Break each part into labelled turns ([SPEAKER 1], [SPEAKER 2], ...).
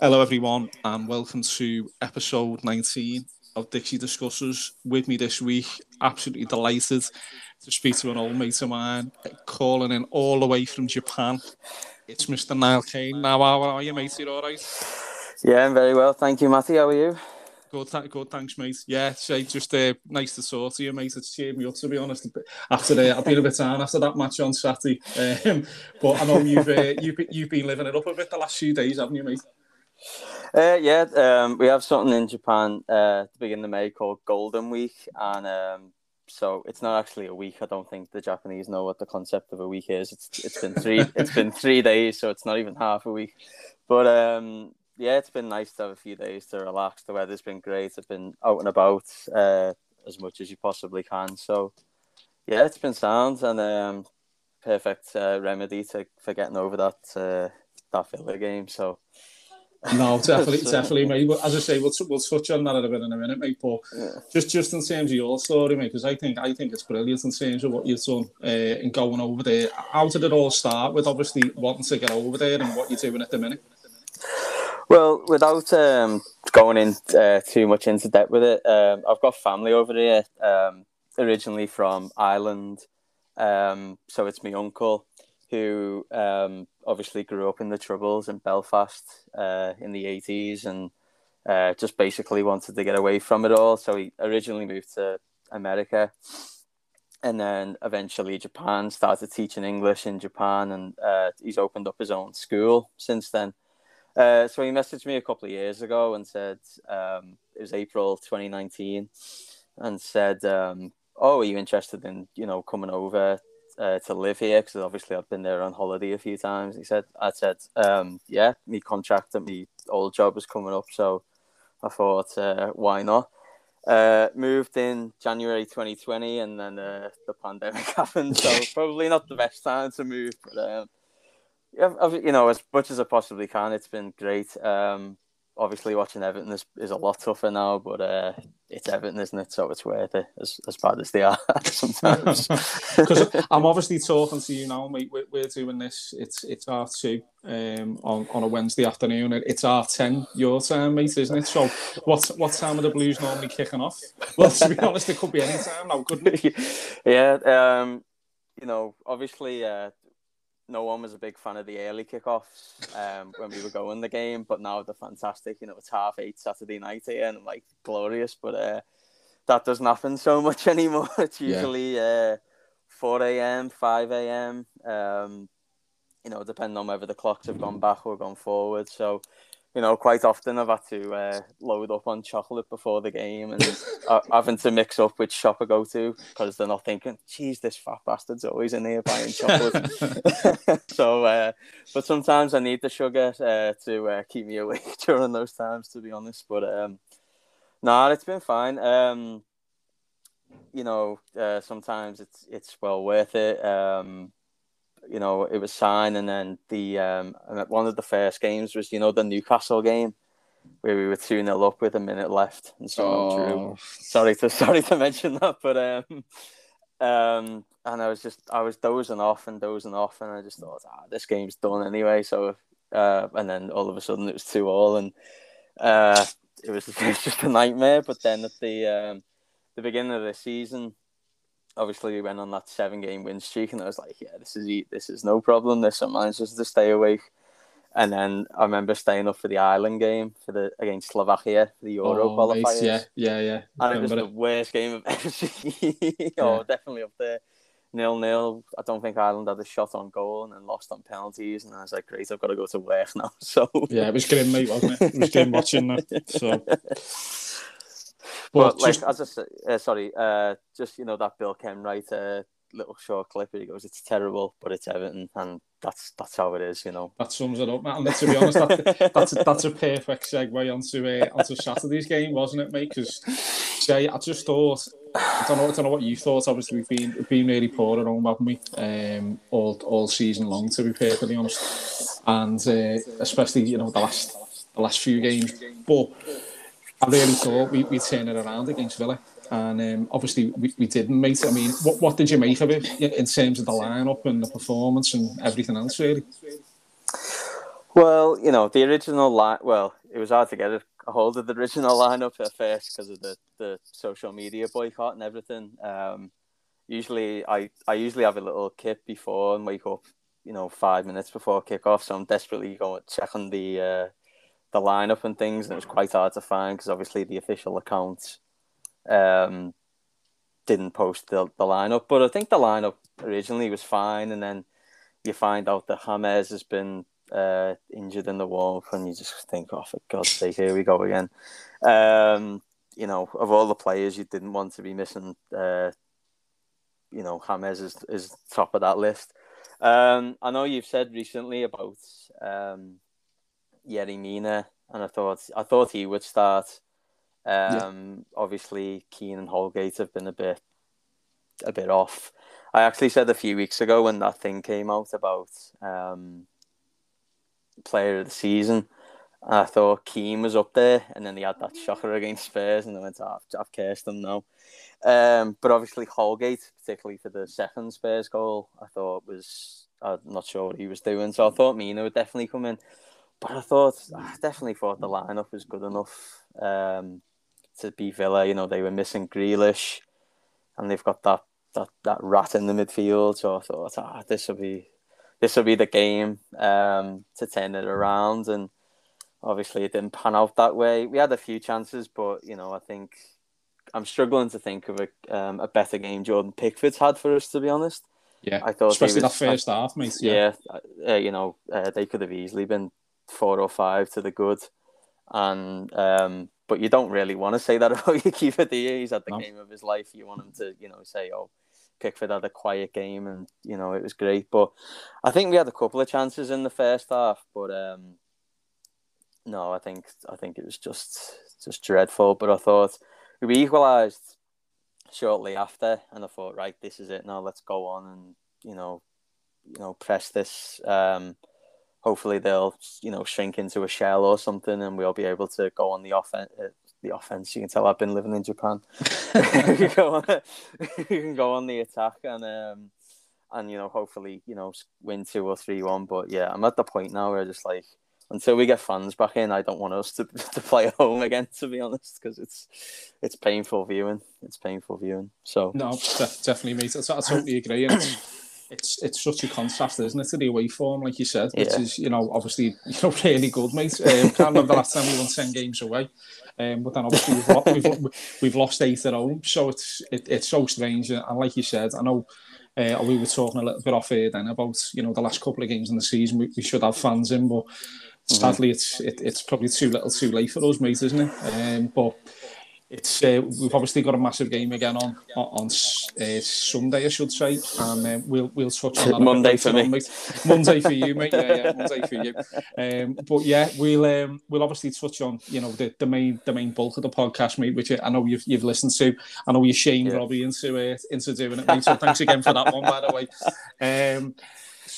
[SPEAKER 1] Hello, everyone, and welcome to episode 19 of Dixie Discusses. With me this week, absolutely delighted to speak to an old mate of mine, calling in all the way from Japan. It's Mr. Niall Kane. Now, how are you, mate? You all right?
[SPEAKER 2] Yeah, I'm very well. Thank you, Matty. How are you?
[SPEAKER 1] Good, th- good, thanks, mate. Yeah, just uh, nice to talk to you, mate. It's cheered me up, to be honest. After the, I've been a bit down after that match on Saturday, um, but I know you've uh, you've you've been living it up a bit the last few days, haven't you, mate?
[SPEAKER 2] Uh, yeah, um, we have something in Japan uh, at the beginning of May called Golden Week, and um, so it's not actually a week. I don't think the Japanese know what the concept of a week is. It's it's been three it's been three days, so it's not even half a week. But um, yeah, it's been nice to have a few days to relax. The weather's been great. I've been out and about uh, as much as you possibly can. So yeah, it's been sound and um, perfect uh, remedy to for getting over that uh, that Villa game. So
[SPEAKER 1] no, definitely, definitely, mate. But as I say, we'll, we'll touch on that a bit in a minute, mate. But yeah. just just in terms of your story, mate, because I think I think it's brilliant in terms of what you've done uh, in going over there. How did it all start with obviously wanting to get over there and what you're doing at the minute?
[SPEAKER 2] Well, without um, going in uh, too much into depth with it, um, I've got family over here, um, originally from Ireland. Um, so it's my uncle who um, obviously grew up in the Troubles in Belfast uh, in the 80s and uh, just basically wanted to get away from it all. So he originally moved to America and then eventually Japan, started teaching English in Japan, and uh, he's opened up his own school since then. Uh, so he messaged me a couple of years ago and said, um, it was April 2019, and said, um, oh, are you interested in, you know, coming over uh, to live here because obviously I've been there on holiday a few times. He said, I said, um, yeah, me contract at me old job was coming up, so I thought, uh, why not? Uh, moved in January 2020, and then uh, the pandemic happened, so probably not the best time to move. But um, yeah, you know, as much as I possibly can, it's been great. Um, obviously watching Everton is, is a lot tougher now, but uh, it's Everton, isn't it? So it's worth it, as, as bad as they are sometimes.
[SPEAKER 1] Because I'm obviously talking to you now, mate. We're, we're doing this. It's it's half two um, on on a Wednesday afternoon. It's half ten your time, mate, isn't it? So what what time are the Blues normally kicking off? Well, to be honest, it could be any time now, couldn't it?
[SPEAKER 2] yeah. Um, you know, obviously, uh, no one was a big fan of the early kickoffs um, when we were going the game, but now they're fantastic. You know, it's half eight Saturday night here and like glorious, but uh, that doesn't happen so much anymore. It's usually yeah. uh, 4 a.m., 5 a.m., um, you know, depending on whether the clocks have gone back or gone forward. So you know, quite often I've had to uh, load up on chocolate before the game and having to mix up which shop I go to because they're not thinking, geez, this fat bastard's always in here buying chocolate. so, uh, but sometimes I need the sugar uh, to uh, keep me awake during those times, to be honest. But um, no, nah, it's been fine. Um, you know, uh, sometimes it's it's well worth it. Um, you know, it was signed, and then the um, one of the first games was you know the Newcastle game where we were two 0 up with a minute left, and so oh. Sorry to sorry to mention that, but um, um, and I was just I was dozing off and dozing off, and I just thought, ah, this game's done anyway. So, uh, and then all of a sudden it was two all, and uh, it was, it was just a nightmare. But then at the um, the beginning of the season, obviously we went on that seven game win streak, and I was like, yeah, this is this is no problem. This sometimes just to stay awake. And then I remember staying up for the Ireland game for the against Slovakia, for the Euro
[SPEAKER 1] oh,
[SPEAKER 2] qualifiers.
[SPEAKER 1] Nice. Yeah, yeah, yeah.
[SPEAKER 2] And it was the worst game I've ever seen. oh, definitely up there. Nil nil. I don't think Ireland had a shot on goal and then lost on penalties. And I was like, great, I've got to go to work now. So
[SPEAKER 1] yeah, it was grim, mate, wasn't it? It was grim watching that. So
[SPEAKER 2] but, but like as I said, uh, sorry, uh, just you know that Bill Kenwright uh, little short clip where he goes, "It's terrible, but it's Everton," and that's that's how it is, you know.
[SPEAKER 1] That sums it up, Matt. And to be honest, that, that's a, that's a perfect segue onto uh, onto Saturday's game, wasn't it, mate? Because say I just thought. I don't know. I don't know what you thought. Obviously, we've been we've been really poor at home, haven't we? Um, all all season long, to be perfectly honest, and uh, especially you know the last the last few games. But I really thought we, we'd turn it around against Villa. And um, obviously we, we didn't, mate. I mean, what, what did you make of it in terms of the lineup and the performance and everything else, really?
[SPEAKER 2] Well, you know, the original line. Well, it was hard to get a, a hold of the original lineup at first because of the, the social media boycott and everything. Um, usually, I I usually have a little kip before and wake up, you know, five minutes before kickoff. So I'm desperately going checking the uh, the lineup and things, and it was quite hard to find because obviously the official accounts um, didn't post the, the lineup. But I think the lineup originally was fine, and then you find out that James has been uh, injured in the warm and you just think, oh, for God's sake, here we go again. Um, you know, of all the players you didn't want to be missing, uh, you know, James is, is top of that list. Um, I know you've said recently about um, Yerry Mina, and I thought I thought he would start. Um, yeah. Obviously, Keane and Holgate have been a bit a bit off. I actually said a few weeks ago when that thing came out about um, player of the season. I thought Keane was up there, and then he had that shocker against Spurs, and I went, oh, I've, I've cursed him now. Um, but obviously Holgate, particularly for the second Spurs goal, I thought was I'm not sure what he was doing, so I thought Mina would definitely come in. But I thought I definitely thought the lineup was good enough um, to be Villa. You know they were missing Grealish, and they've got that that, that rat in the midfield. So I thought ah, this will be this will be the game um, to turn it around. And obviously, it didn't pan out that way. We had a few chances, but you know, I think I'm struggling to think of a um, a better game Jordan Pickford's had for us. To be honest,
[SPEAKER 1] yeah, I thought especially was, that first half, mate.
[SPEAKER 2] Yeah, yeah uh, you know, uh, they could have easily been four or five to the good, and um, but you don't really want to say that about your keeper, do you? He's had the no. game of his life. You want him to, you know, say, "Oh, Pickford had a quiet game, and you know it was great. But I think we had a couple of chances in the first half, but um, no, I think I think it was just just dreadful. But I thought we equalised shortly after, and I thought, right, this is it now. Let's go on and you know, you know, press this. Um, hopefully they'll you know shrink into a shell or something, and we'll be able to go on the offense, uh, the offense. You can tell I've been living in Japan. you, can go on, you can go on the attack and um, and you know hopefully you know win two or three one. But yeah, I'm at the point now where I just like until we get fans back in, I don't want us to to play at home again. To be honest, because it's it's painful viewing. It's painful viewing. So
[SPEAKER 1] no, definitely, mate. I, I totally agree. And it's it's such a contrast, isn't it, to the away form, like you said, which yeah. is you know obviously you know really good, mate. Um, can't remember the last time we won ten games away, um, but then obviously we've, lost, we've, we've lost eight at home, so it's it, it's so strange. And like you said, I know. Uh, we were talking a little bit off here then about you know the last couple of games in the season we, we should have fans in, but mm-hmm. sadly it's it, it's probably too little, too late for us, mate, isn't it? Um, but it's uh, we've obviously got a massive game again on on uh, Sunday, I should say, and uh, we'll we'll touch on that
[SPEAKER 2] Monday for me,
[SPEAKER 1] on. Monday for you, mate. Yeah, yeah, Monday for you. Um, but yeah, we'll um, we'll obviously touch on you know the, the main the main bulk of the podcast, mate, which I know you've you've listened to. I know you shamed yeah. Robbie into uh, into doing it, mate. So thanks again for that one, by the way. Um,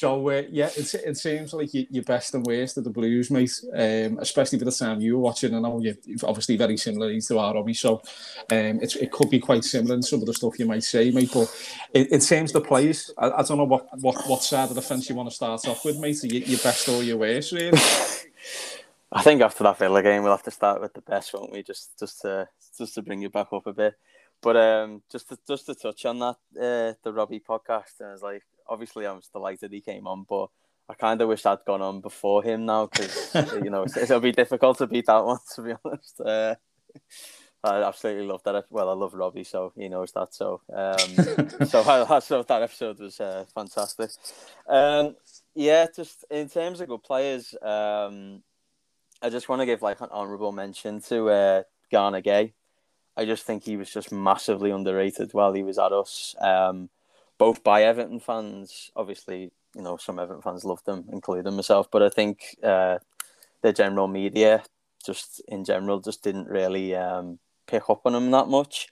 [SPEAKER 1] so uh, yeah, it, it seems like you, your best and worst of the Blues, mate. Um, especially for the time you were watching. I know you're obviously very similar to our Robbie, so um, it, could be quite similar in some of the stuff you might say, mate. But it, it seems the players. I, I don't know what, what what side of the fence you want to start off with, mate. So your, your best or your worst, really.
[SPEAKER 2] I think after that Villa game, we'll have to start with the best, won't we? Just just to just to bring you back up a bit. But um, just to, just to touch on that, uh, the Robbie podcast, I was like, obviously I was delighted he came on, but I kind of wish I'd gone on before him now because you know it'll be difficult to beat that one to be honest. Uh, I absolutely love that. Well, I love Robbie, so he knows that. So, um, so I, that episode was uh, fantastic. Um, yeah, just in terms of good players, um, I just want to give like an honourable mention to uh, Gana Gueye. I just think he was just massively underrated while he was at us. Um, both by Everton fans. Obviously, you know, some Everton fans loved them, including myself. But I think uh, the general media, just in general, just didn't really um, pick up on him that much.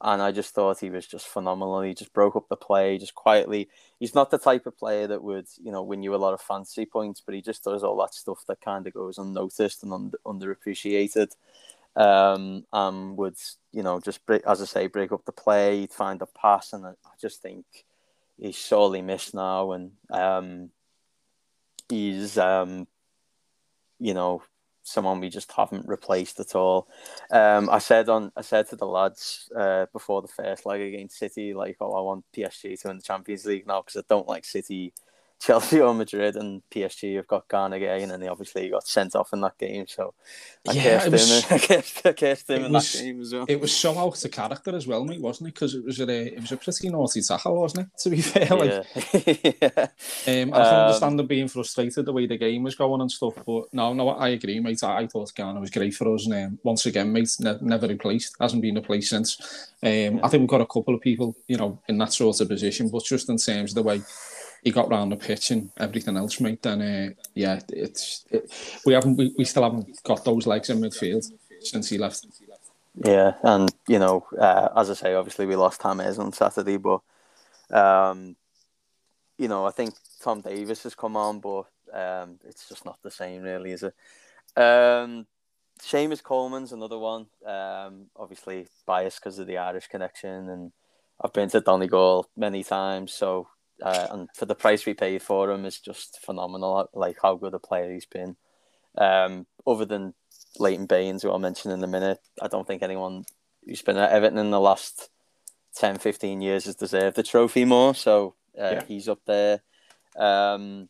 [SPEAKER 2] And I just thought he was just phenomenal. He just broke up the play, just quietly. He's not the type of player that would, you know, win you a lot of fancy points, but he just does all that stuff that kind of goes unnoticed and under, underappreciated. Um, and would, you know, just break, as I say, break up the play, find a pass, and I just think he's sorely missed now, and um, he's um, you know, someone we just haven't replaced at all. Um, I said on I said to the lads uh, before the first leg against City, like, oh, I want PSG to win the Champions League now because I don't like City Chelsea or Madrid and PSG have got Gana again, and he obviously got sent off in that game. So I yeah, cursed was, him. I cursed, I cursed him in was, that game as well.
[SPEAKER 1] It was so out of character as well, mate, wasn't it? Because it was a it was a pretty naughty tackle, wasn't it? To be fair, like, yeah. um, I can um, understand them being frustrated the way the game was going and stuff, but no, no, I agree, mate. I, I thought Gana was great for us, and um, once again, mate, ne- never replaced, hasn't been replaced since. Um, yeah. I think we've got a couple of people, you know, in that sort of position, but just in terms of the way he got round the pitch and everything else, mate. Then uh, yeah, it's it, we haven't we, we still haven't got those legs in midfield since he left.
[SPEAKER 2] Yeah, and you know, uh, as I say, obviously we lost James on Saturday, but um, you know, I think Tom Davies has come on, but um, it's just not the same, really, is it? Um, Seamus Coleman's another one. Um, obviously biased because of the Irish connection, and I've been to Donegal many times, so uh, and for the price we paid for him is just phenomenal. Like how good a player he's been. Um, other than Leighton Baines, who I'll mention in a minute, I don't think anyone who's been at Everton in the last 10, 15 years has deserved the trophy more. So uh, yeah. he's up there. Um,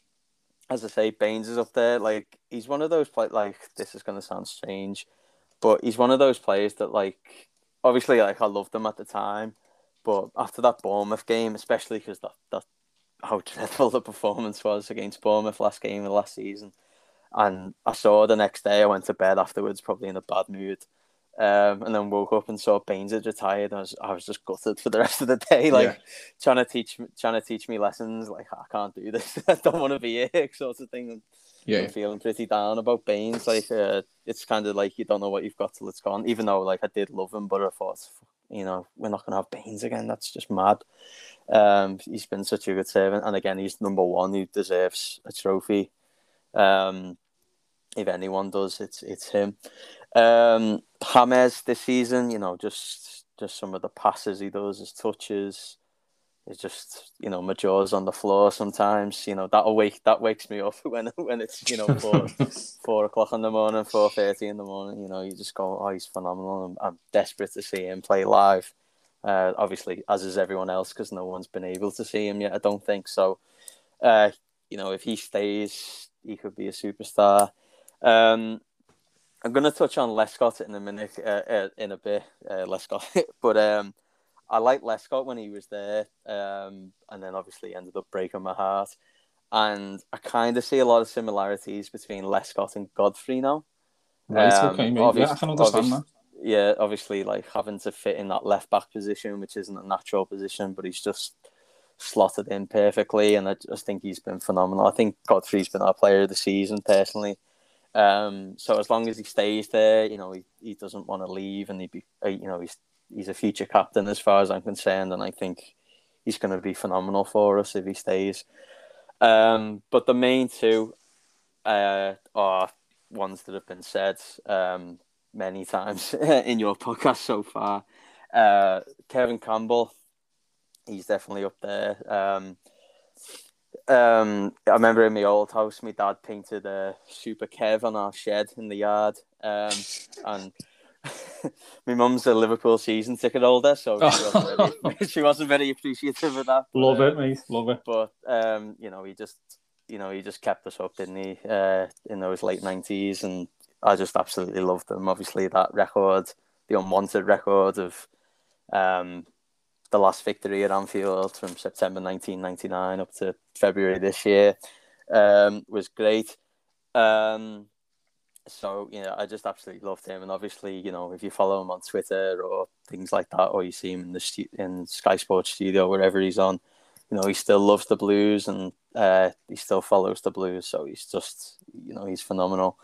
[SPEAKER 2] as I say, Baines is up there. Like he's one of those players. Like this is going to sound strange, but he's one of those players that like obviously like I loved him at the time, but after that Bournemouth game, especially because that that how dreadful the performance was against Bournemouth last game of last season. And I saw the next day, I went to bed afterwards, probably in a bad mood. Um, and then woke up and saw Baines had retired. I was, I was just gutted for the rest of the day, like yeah. trying to teach, trying to teach me lessons. Like I can't do this. I don't want to be here, sort of thing. And yeah, I'm feeling pretty down about Baines. Like uh, it's kind of like you don't know what you've got till it's gone. Even though like I did love him, but I thought, you know, we're not gonna have Baines again. That's just mad. Um, he's been such a good servant, and again, he's number one He deserves a trophy. Um, if anyone does, it's it's him. Um, James this season, you know, just just some of the passes he does, his touches, is just you know my jaws on the floor sometimes. You know that wake that wakes me up when when it's you know four four o'clock in the morning, four thirty in the morning. You know, you just go, oh, he's phenomenal. I'm, I'm desperate to see him play live. Uh, obviously, as is everyone else, because no one's been able to see him yet. I don't think so. Uh, you know, if he stays, he could be a superstar. Um, I'm going to touch on Lescott in a minute, uh, uh, in a bit, uh, Lescott. but um, I liked Lescott when he was there, um, and then obviously ended up breaking my heart. And I kind of see a lot of similarities between Lescott and Godfrey now.
[SPEAKER 1] Right, um, okay, mate. Yeah, I can understand that
[SPEAKER 2] yeah, obviously, like having to fit in that left back position, which isn't a natural position, but he's just slotted in perfectly, and I just think he's been phenomenal. I think Godfrey's been our player of the season personally. Um, so as long as he stays there, you know, he, he doesn't want to leave, and he'd be, uh, you know, he's he's a future captain as far as I'm concerned, and I think he's going to be phenomenal for us if he stays. Um, but the main two uh, are ones that have been said. Um, many times in your podcast so far. Uh, Kevin Campbell, he's definitely up there. Um, um, I remember in my old house, my dad painted a Super Kev on our shed in the yard, um, and my mum's a Liverpool season ticket holder, so she, wasn't very, she wasn't very appreciative of that.
[SPEAKER 1] Love but, it, mate. Love it.
[SPEAKER 2] But um, you know, he just, you know, he just kept us up, didn't he? Uh, in those late nineties, and I just absolutely loved them. Obviously, that record, the unwanted record of um, the last victory at Anfield from September 1999 up to February this year um, was great. Um, so you know, I just absolutely loved him, and obviously, you know, if you follow him on Twitter or things like that, or you see him in the stu- in Sky Sports studio, wherever he's on, you know, he still loves the Blues and uh, he still follows the Blues. So he's just, you know, he's phenomenal.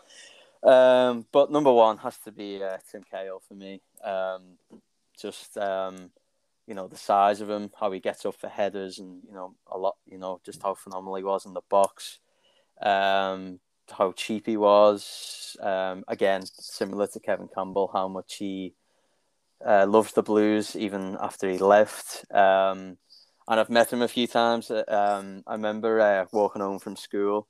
[SPEAKER 2] Um, but number one has to be uh, Tim Cahill for me. Um, just um, you know the size of him, how he gets up for headers, and you know a lot. You know just how phenomenal he was in the box. Um, how cheap he was. Um, again, similar to Kevin Campbell, how much he uh, loves the Blues even after he left. Um, and I've met him a few times. Um, I remember uh, walking home from school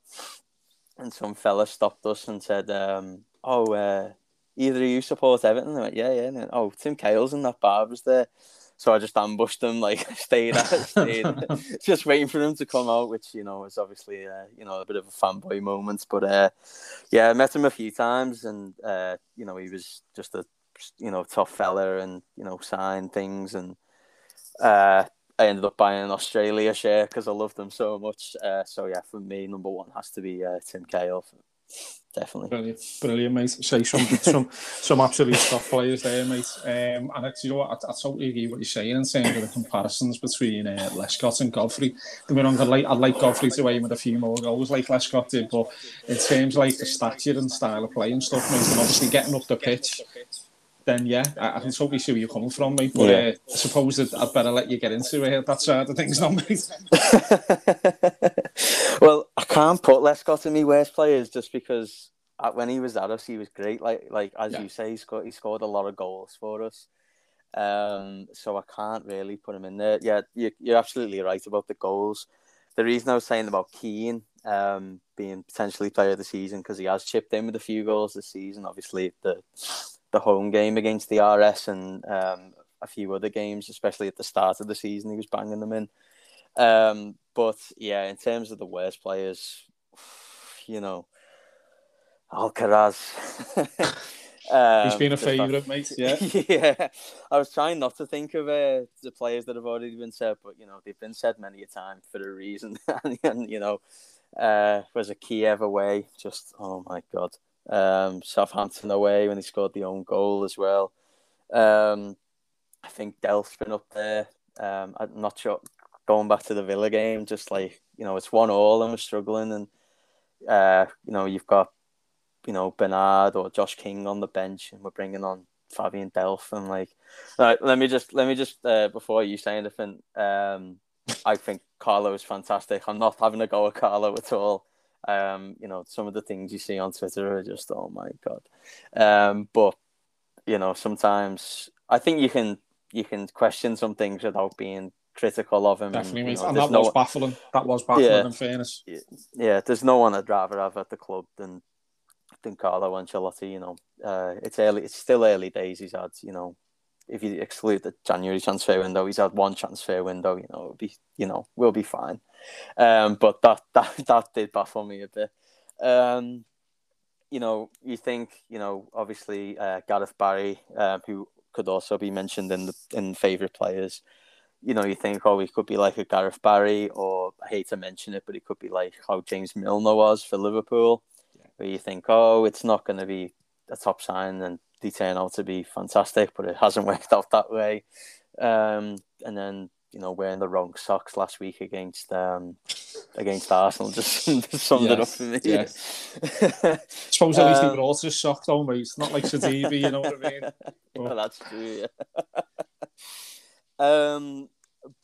[SPEAKER 2] and some fella stopped us and said, um, "Oh, uh, either of you support Everton?" I went, "Yeah, yeah." Went, oh, Tim Cahill's in that bar was there. So I just ambushed them, like stayed at stayed, just waiting for them to come out, which you know was obviously uh, you know a bit of a fanboy moment. But uh, yeah, I met him a few times, and uh, you know he was just a you know tough fella, and you know signed things, and uh, I ended up buying an Australia share because I loved them so much. Uh, so yeah, for me, number one has to be uh, Tim Cahill definitely.
[SPEAKER 1] Brilliant, brilliant, mate. Say some some some absolute top players there, mate. Um, and it's, you know what, I, I totally agree what you're saying in terms of the comparisons between uh, Lescott and Godfrey. I mean, I'd like I'd like Godfrey to aim with a few more goals like Lescott did, but in terms like the stature and style of play and stuff, mate, and obviously getting up the pitch. Then yeah, I, I can totally see where you're coming from, mate. But yeah. uh, I suppose that I'd better let you get into it. That side of things, not mate.
[SPEAKER 2] well, I can't put Lescott in my worst players just because when he was at us, he was great. Like like as yeah. you say, he scored he scored a lot of goals for us. Um, so I can't really put him in there. Yeah, you, you're absolutely right about the goals. The reason I was saying about Keane um, being potentially player of the season because he has chipped in with a few goals this season. Obviously, the the home game against the RS and um, a few other games, especially at the start of the season, he was banging them in. Um, but yeah, in terms of the worst players, you know, Alcaraz.
[SPEAKER 1] um, He's been a favourite, mate. Yeah,
[SPEAKER 2] yeah. I was trying not to think of uh, the players that have already been said, but you know they've been said many a time for a reason. and, and, you know, uh, was a Kiev away. Just oh my god. Um, Southampton away when he scored the own goal as well. Um, I think Delph's been up there. Um, I'm not sure. Going back to the Villa game, just like you know, it's one all and we're struggling, and uh, you know, you've got you know Bernard or Josh King on the bench, and we're bringing on Fabian Delph, and like, right, let me just let me just uh, before you say anything, um, I think Carlo is fantastic. I'm not having a go at Carlo at all. Um, you know, some of the things you see on Twitter are just oh my god. Um, but you know, sometimes I think you can you can question some things without being critical of him.
[SPEAKER 1] Definitely, and, you know, and that no was baffling. That was baffling. Yeah, in fairness,
[SPEAKER 2] yeah, there's no one I'd rather have at the club than than Carlo Ancelotti. You know, uh, it's early. It's still early days. He's had, you know, if you exclude the January transfer window, he's had one transfer window. You know, it'll be, you know, we'll be fine. Um, but that that that did baffle me a bit. Um, you know, you think, you know, obviously uh, Gareth Barry, uh, who could also be mentioned in the in favourite players. You know, you think, oh, he could be like a Gareth Barry, or I hate to mention it, but it could be like how James Milner was for Liverpool where you think, oh, it's not going to be a top sign, and they turn out to be fantastic, but it hasn't worked out that way. Um, and then you know wearing the wrong socks last week against um, against Arsenal just, summed yes, it up for me.
[SPEAKER 1] Yes. I suppose at least um, he brought his sock though, mate. It's not like Shadibi, you know what I mean?
[SPEAKER 2] yeah, that's true. Yeah. um,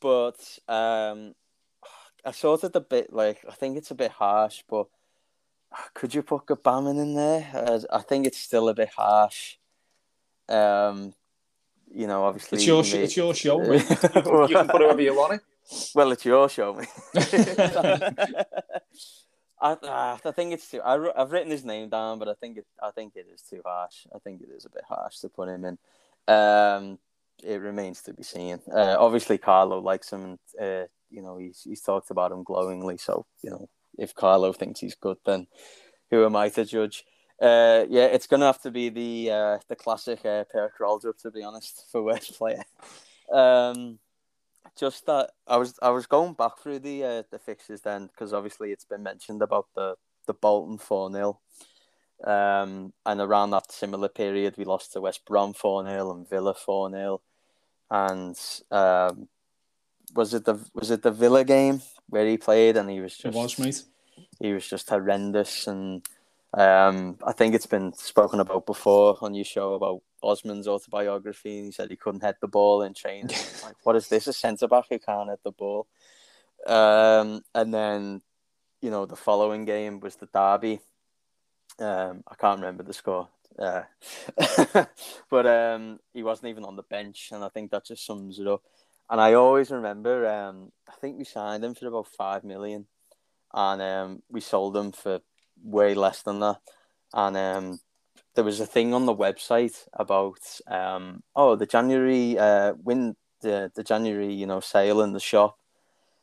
[SPEAKER 2] but um, I sort of a bit like I think it's a bit harsh, but could you put Gbamin in there? I think it's still a bit harsh. Um, you know, obviously,
[SPEAKER 1] it's your sh- it's your show. you can put whoever you want it.
[SPEAKER 2] Well, it's your show, mate. I, uh, I think it's too. I, have written his name down, but I think it. I think it is too harsh. I think it is a bit harsh to put him in. Um, it remains to be seen. Uh, obviously, Carlo likes him, and uh, you know he's he's talked about him glowingly. So you know if Carlo thinks he's good, then who am I to judge? Uh, yeah, it's gonna have to be the uh, the classic uh, Per Krøldrup, to be honest, for worst player. Um, just that I was I was going back through the uh, the fixtures then because obviously it's been mentioned about the the Bolton four 0 um, and around that similar period we lost to West Brom four 0 and Villa four 0 and um, was it the was it the Villa game where he played, and he was just
[SPEAKER 1] was mate.
[SPEAKER 2] He was just horrendous, and um, I think it's been spoken about before on your show about Osman's autobiography. He said he couldn't hit the ball in training. like, what is this? A centre back who can't hit the ball? Um, and then, you know, the following game was the derby. Um, I can't remember the score. Uh, but um, he wasn't even on the bench, and I think that just sums it up. And I always remember, um, I think we signed him for about five million, and um, we sold him for way less than that. And um, there was a thing on the website about um, oh the January uh, win the the January you know sale in the shop,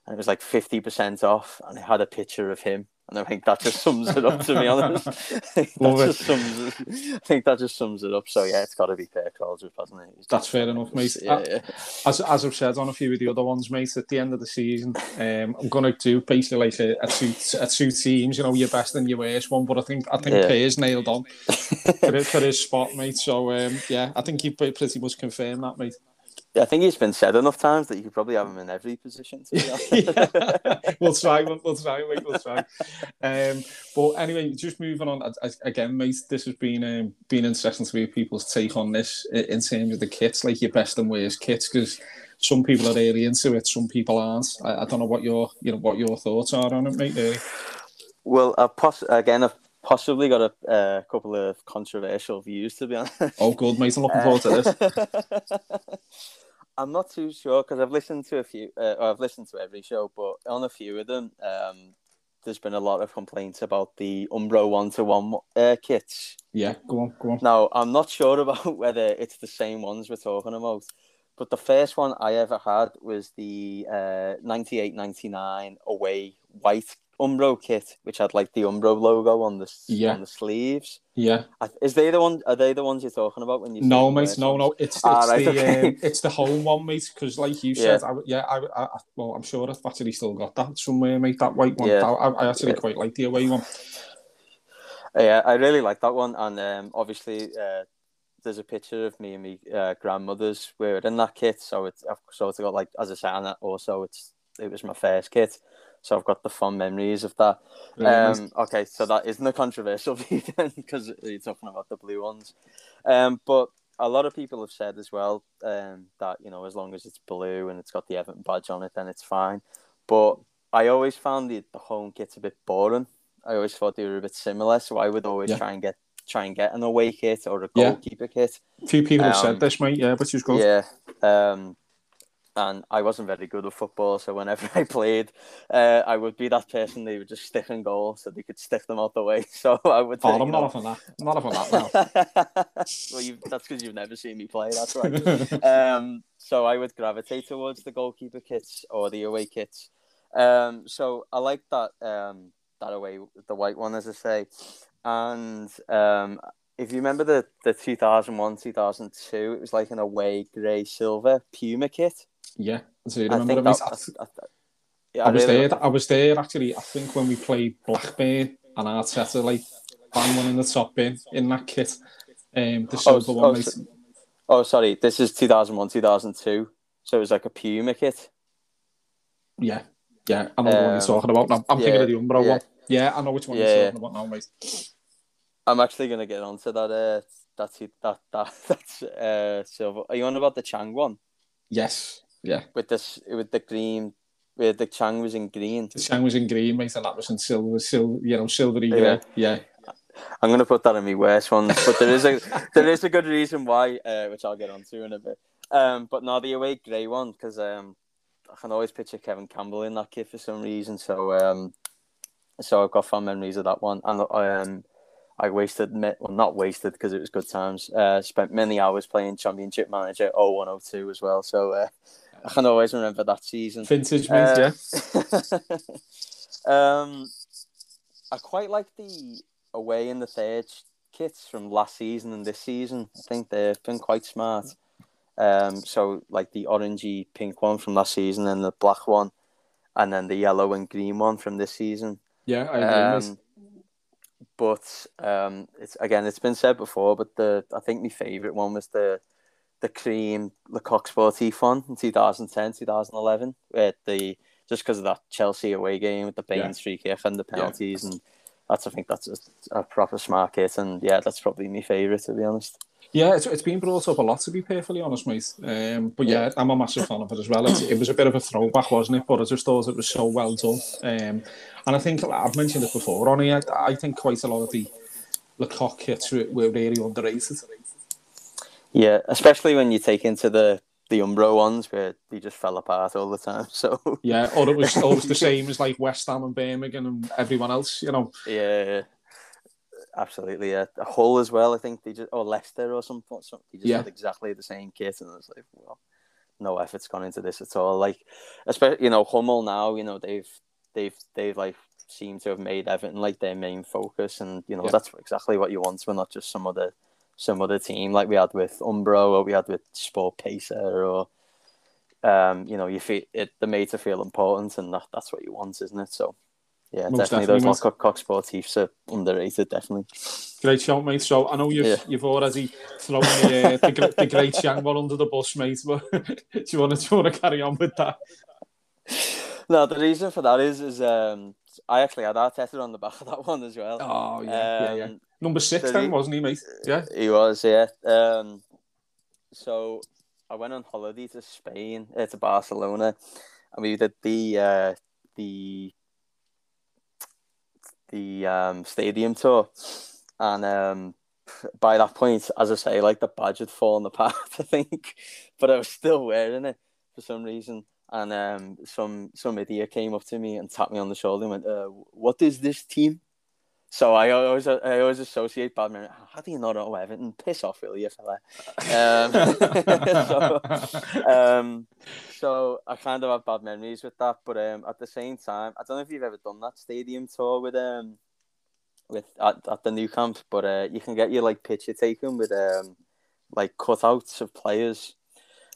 [SPEAKER 2] and it was like fifty percent off, and it had a picture of him and I think that just sums it up. To be honest, that just sums it, I think that just sums it up. So yeah, it's got to be Per Krøldrup, hasn't it?
[SPEAKER 1] That's fair enough, mate. Yeah, yeah. As as I've said on a few of the other ones, mate, at the end of the season, um, I'm gonna do basically like a, a two a two teams. You know, your best and your worst one. But I think I think yeah. Per's nailed on for, his, for his spot, mate. So um, yeah, I think you pretty much confirmed that, mate.
[SPEAKER 2] I think it's been said enough times that you could probably have him in every position.
[SPEAKER 1] We'll try, we'll, we'll try, mate, we'll try. Um, but anyway, just moving on again, mate. This has been um, been interesting to hear people's take on this in terms of the kits, like your best and worst kits, because some people are really into it, some people aren't. I, I, don't know what your you know what your thoughts are on it, mate. Really.
[SPEAKER 2] Well, I poss- again, I've possibly got a uh, couple of controversial views to be honest.
[SPEAKER 1] Oh, good, mate. I'm looking forward to this.
[SPEAKER 2] I'm not too sure because I've listened to a few. Uh, I've listened to every show, but on a few of them, um, there's been a lot of complaints about the Umbro one to one kits.
[SPEAKER 1] Yeah, go on, go on.
[SPEAKER 2] Now, I'm not sure about whether it's the same ones we're talking about, but the first one I ever had was the uh, 98 99 away white Umbro kit, which had like the Umbro logo on the yeah. on the sleeves.
[SPEAKER 1] Yeah,
[SPEAKER 2] is they the one? Are they the ones you're talking about when you?
[SPEAKER 1] No, mate. No, no. It's it's ah, right, the okay. um, it's the home one, mate. Because like you said, yeah, I, yeah I, I, well, I'm sure I've actually still got that somewhere, mate. That white one. Yeah. I, I actually yeah. quite like the away one.
[SPEAKER 2] Yeah, I really like that one, and um, obviously. Uh, there's a picture of me and my uh, grandmother's wearing that kit, so it's I've sort of got like as I say, and that also it's it was my first kit, so I've got the fond memories of that. Um, okay, so that isn't a controversial view then, because you're talking about the blue ones. Um, but a lot of people have said as well um, that you know as long as it's blue and it's got the Everton badge on it, then it's fine. But I always found the, the home kits a bit boring. I always thought they were a bit similar, so I would always yeah. try and get try and get an away kit or a goalkeeper yeah. kit.
[SPEAKER 1] A few people um, have said um, this, mate. Yeah, which is good.
[SPEAKER 2] Yeah. Um, and I wasn't very good at football, so whenever I played, uh, I would be that person they would just stick in goal so they could stick them out the way. So I would.
[SPEAKER 1] Oh, I'm not off on that. I'm not off on that
[SPEAKER 2] now. well, that's because you've never seen me play. That's right. um, so I would gravitate towards the goalkeeper kits or the away kits. Um, so I like that um, that away, the white one, as I say, and um, if you remember the the 2001 2002 it was like an away grey silver puma kit
[SPEAKER 1] yeah, so you remember I, that, I, I, yeah, I was really there. I was there actually. I think when we played Blackburn and Arteta like bang one in the top bin in that kit. Um, the silver oh, one. Oh,
[SPEAKER 2] oh, sorry. This is 2001, 2002. So it was like a Puma kit.
[SPEAKER 1] Yeah, yeah. I know um, the one you're um, talking about. I'm, I'm yeah, thinking of the Umbro yeah. one. Yeah, I know which one yeah, you're talking about now, mate.
[SPEAKER 2] I'm actually gonna get onto that. Uh, that's that that that's uh silver. Are you on about the Chang one?
[SPEAKER 1] Yes. Yeah.
[SPEAKER 2] With this, with the green, where the Chang was in green.
[SPEAKER 1] The Chang was in green, mate, and that was in silver, silver, you know, silvery. Yeah. yeah.
[SPEAKER 2] I'm gonna put that in my worst ones, but there is a there is a good reason why, uh, which I'll get onto in a bit. Um, but now the away grey one because um, I can always picture Kevin Campbell in that kit for some reason. So um, so I've got fond memories of that one, and um, I wasted well not wasted because it was good times. Uh, spent many hours playing Championship Manager 0102 as well. So uh, I can always remember that season.
[SPEAKER 1] Vintage means, uh,
[SPEAKER 2] yeah. um, I quite like the away in the third kits from last season and this season. I think they've been quite smart. Um, so like the orangey pink one from last season and the black one, and then the yellow and green one from this season.
[SPEAKER 1] Yeah, I agree. Um,
[SPEAKER 2] but um, it's again, it's been said before, but the I think my favourite one was the the cream Le Coq Sportif one in 2010, 2011, where the just because of that Chelsea away game with the Baines yeah. free kick and the penalties, yeah. and that's I think that's a, a, proper smart kit, and yeah, that's probably my favourite to be honest.
[SPEAKER 1] Yeah, it's, it's been brought up a lot to be perfectly honest, mate. Um, but yeah, I'm a massive fan of it as well. It, it was a bit of a throwback, wasn't it? But I just thought it was so well done. Um, and I think I've mentioned it before, Ronnie. I, I think quite a lot of the Le Coq kits were really underrated.
[SPEAKER 2] Yeah, especially when you take into the the Umbro ones where they just fell apart all the time. So
[SPEAKER 1] yeah, or it was always the same as like West Ham and Birmingham and everyone else, you know.
[SPEAKER 2] Yeah. absolutely. Yeah, Hull as well. I think they just or Leicester or something. something they just
[SPEAKER 1] Yeah.
[SPEAKER 2] had exactly the same kit, and I was like, well, no effort's gone into this at all. Like, especially you know Hummel now. You know they've they've they've like seem to have made Everton like their main focus, and you know
[SPEAKER 1] Yeah.
[SPEAKER 2] that's exactly what you want. We're not just some other some other team like we had with Umbro or we had with Sport Pacer or. Um, you know, you feel it. The made to feel important, and that, that's what you want, isn't it? So, yeah,
[SPEAKER 1] Most
[SPEAKER 2] definitely,
[SPEAKER 1] definitely,
[SPEAKER 2] those. Coq Coq Sportifs are underrated. Definitely.
[SPEAKER 1] Great shout, mate. So I know you've
[SPEAKER 2] Yeah.
[SPEAKER 1] you've already thrown the, uh, the, the great Shangwell under the bus, mate. But do you want to do you want to carry on with that?
[SPEAKER 2] No, the reason for that is is um I actually had Arteta on the back of that one as well.
[SPEAKER 1] Oh yeah, yeah, yeah.
[SPEAKER 2] Um,
[SPEAKER 1] Number six
[SPEAKER 2] the
[SPEAKER 1] then,
[SPEAKER 2] re-
[SPEAKER 1] wasn't he, mate? Yeah.
[SPEAKER 2] He was, yeah. Um, so I went on holiday to Spain, uh, to Barcelona, and we did the uh, the the um, stadium tour, and um, by that point, as I say, like the badge had fallen apart, I think, but I was still wearing it for some reason. And um, some some idiot came up to me and tapped me on the shoulder and went, uh, "What is this team?" So I always I always associate badminton. How do you not know Everton? Piss off, will you, fella? Um, so, um, so I kind of have bad memories with that, but um, at the same time, I don't know if you've ever done that stadium tour with um with at, at the Nou Camp, but uh, you can get your like picture taken with um like cutouts of players.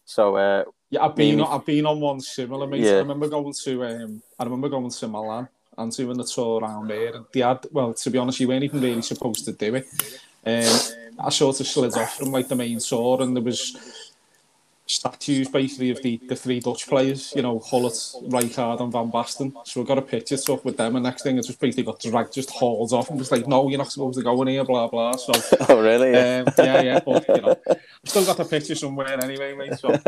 [SPEAKER 2] So uh,
[SPEAKER 1] Yeah, I've been I've been on one similar, mate.
[SPEAKER 2] Yeah.
[SPEAKER 1] I remember going to um, I remember going to Milan and doing the tour around there. And they had well, to be honest, you weren't even really supposed to do it. Um, I sort of slid off from like the main tour, and there was statues basically of the, the three Dutch players, you know, Gullit, Rijkaard and Van Basten. So I got a picture took with them, and next thing I just basically got dragged, just hauled off, and was like, no, you're not supposed to go in here, blah blah. So
[SPEAKER 2] oh really? Yeah.
[SPEAKER 1] um, yeah, yeah, but you know, I still got the picture somewhere anyway, mate. So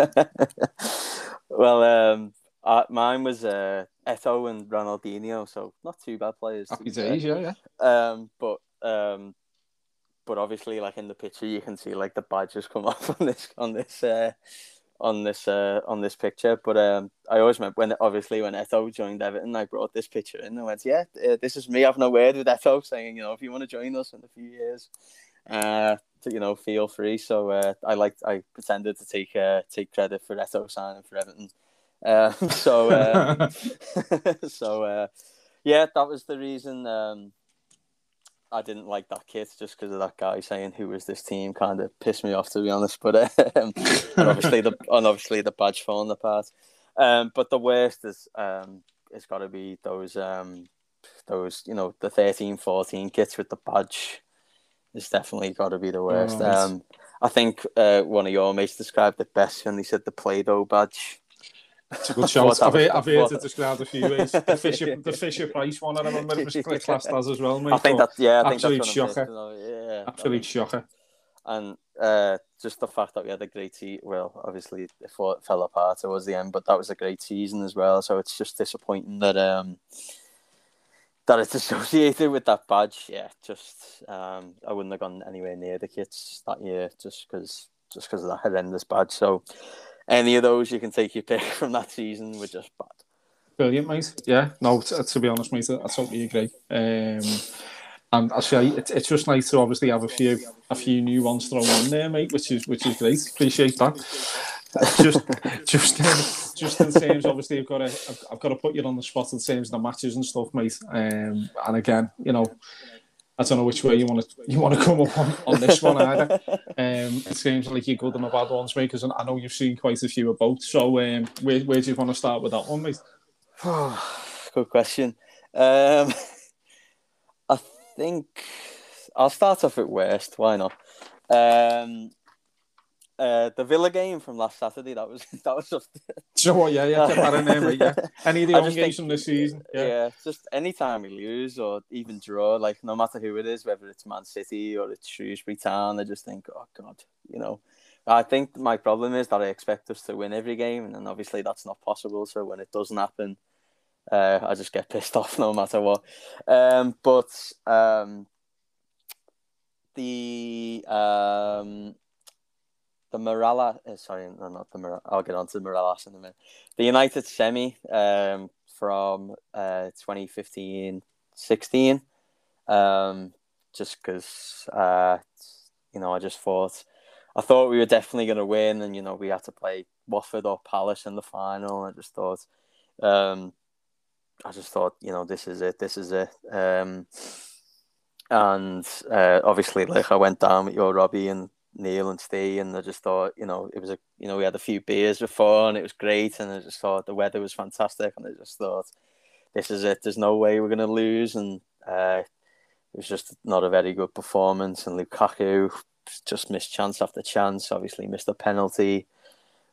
[SPEAKER 2] well, um, uh, mine was uh, Eto'o and Ronaldinho, so not too bad players. to
[SPEAKER 1] happy days, yeah, yeah.
[SPEAKER 2] Um, but um, but obviously, like in the picture, you can see like the badges come off on this on this uh, on this uh, on this picture. But um, I always remember when obviously when Eto'o joined Everton, I brought this picture in and went, "Yeah, uh, this is me I've no word with Eto'o, saying you know if you want to join us in a few years." Uh, to, you know, feel free. So uh, I like I pretended to take uh, take credit for Eto signing for Everton. Um, so uh, so uh, yeah, that was the reason um, I didn't like that kit just because of that guy saying who was this team kind of pissed me off to be honest. But um, and obviously the and obviously the badge falling apart. Um, but the worst is um, it's got to be those um, those you know the 13, 14 kits with the badge. It's definitely got to be the worst.
[SPEAKER 1] right.
[SPEAKER 2] Um, I think uh, one of your mates described it best when he said the Play-Doh badge.
[SPEAKER 1] It's a good shout. I've heard, I've heard it described a few ways. The Fisher, the Fisher Price one, I remember it was quite classed as as well, mate.
[SPEAKER 2] I think that yeah, I think
[SPEAKER 1] absolute
[SPEAKER 2] that's
[SPEAKER 1] shocker.
[SPEAKER 2] Yeah,
[SPEAKER 1] absolute shocker.
[SPEAKER 2] and uh, just the fact that we had a great season. Well, obviously it fell- apart towards the end, but that was a great season as well. So it's just disappointing that um that it's associated with that badge. Yeah, just um I wouldn't have gone anywhere near the kits that year just because just because of that horrendous badge. So any of those you can take your pick from that season were just bad.
[SPEAKER 1] Brilliant, mate. Yeah, no, t- to be honest, mate, I totally agree. Um, and actually, it, it's just nice to obviously have a few a few new ones thrown in there, mate, which is which is great. Appreciate that. just just in, just in terms, obviously, I've got to I've, I've got to put you on the spot in terms of the matches and stuff, mate. Um, and again, you know, I don't know which way you want to you want to come up on, on this one either. Um, it seems like you're good and the bad ones, mate, because I know you've seen quite a few of both. So, um, where where do you want to start with that one, mate?
[SPEAKER 2] Good question. Um, I think I'll start off at worst. Why not? Um, uh, the Villa game from last Saturday. That was that was just
[SPEAKER 1] So what? Yeah, yeah, get that in there, mate. Yeah. Any of the home games from this season?
[SPEAKER 2] yeah.
[SPEAKER 1] Yeah.
[SPEAKER 2] Just any time we lose or even draw, like no matter who it is, whether it's Man City or it's Shrewsbury Town, I just think, oh God, you know. I think my problem is that I expect us to win every game, and then obviously that's not possible. So when it doesn't happen, uh, I just get pissed off no matter what. Um, but um, the um, the Morala, uh, sorry, no, not the Morala. I'll get on to the Morales in a minute. The United semi um, from uh, 2015 16. Um, just because uh, you know I just thought I thought we were definitely going to win, and you know we had to play Watford or Palace in the final. I just thought, um, I just thought, you know, this is it, this is it. Um, and uh, obviously, like I went down with your Robbie and Neil and Steve, and I just thought, you know, it was a, you know, we had a few beers before, and it was great, and I just thought the weather was fantastic, and I just thought, this is it. There's no way we're going to lose, and uh, it was just not a very good performance. And Lukaku just missed chance after chance. Obviously, missed a penalty,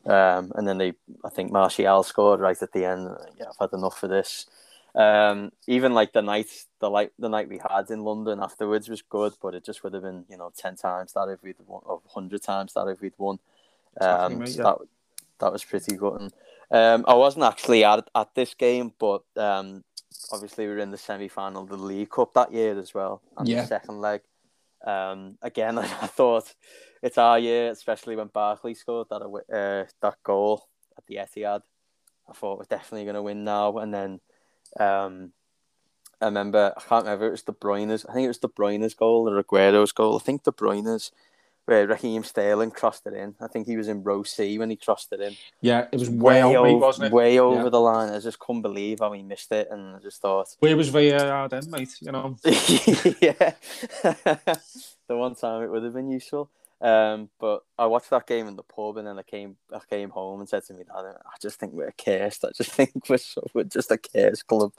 [SPEAKER 2] um, and then they, I think Martial scored right at the end. Yeah, I've had enough of this. Um, even like the night, the like the night we had in London afterwards was good, but it just would have been you know ten times that if we'd won, or hundred times that if we'd won. Um, so yeah. that that was pretty good. And, um, I wasn't actually at at this game, but um, obviously we were in the semi final of the League Cup that year as well, and yeah. the second leg. Um, again, I thought it's our year, especially when Barkley scored that uh, that goal at the Etihad. I thought we're definitely going to win now, and then um, I remember I can't remember it was De Bruyne's. I think it was De Bruyne's goal or Aguero's goal. I think De Bruyne's where Raheem Sterling crossed it in. I think he was in row C when he crossed it in.
[SPEAKER 1] Yeah, it was way, way over, wasn't it?
[SPEAKER 2] Way over yeah. the line. I just couldn't believe how he missed it, and I just thought,
[SPEAKER 1] where was VAR then, mate? You know.
[SPEAKER 2] yeah, the one time it would have been useful. Um, but I watched that game in the pub, and then I came, I came home and said to me, "Dad, I just think we're cursed. I just think we're, so, we're just a cursed club.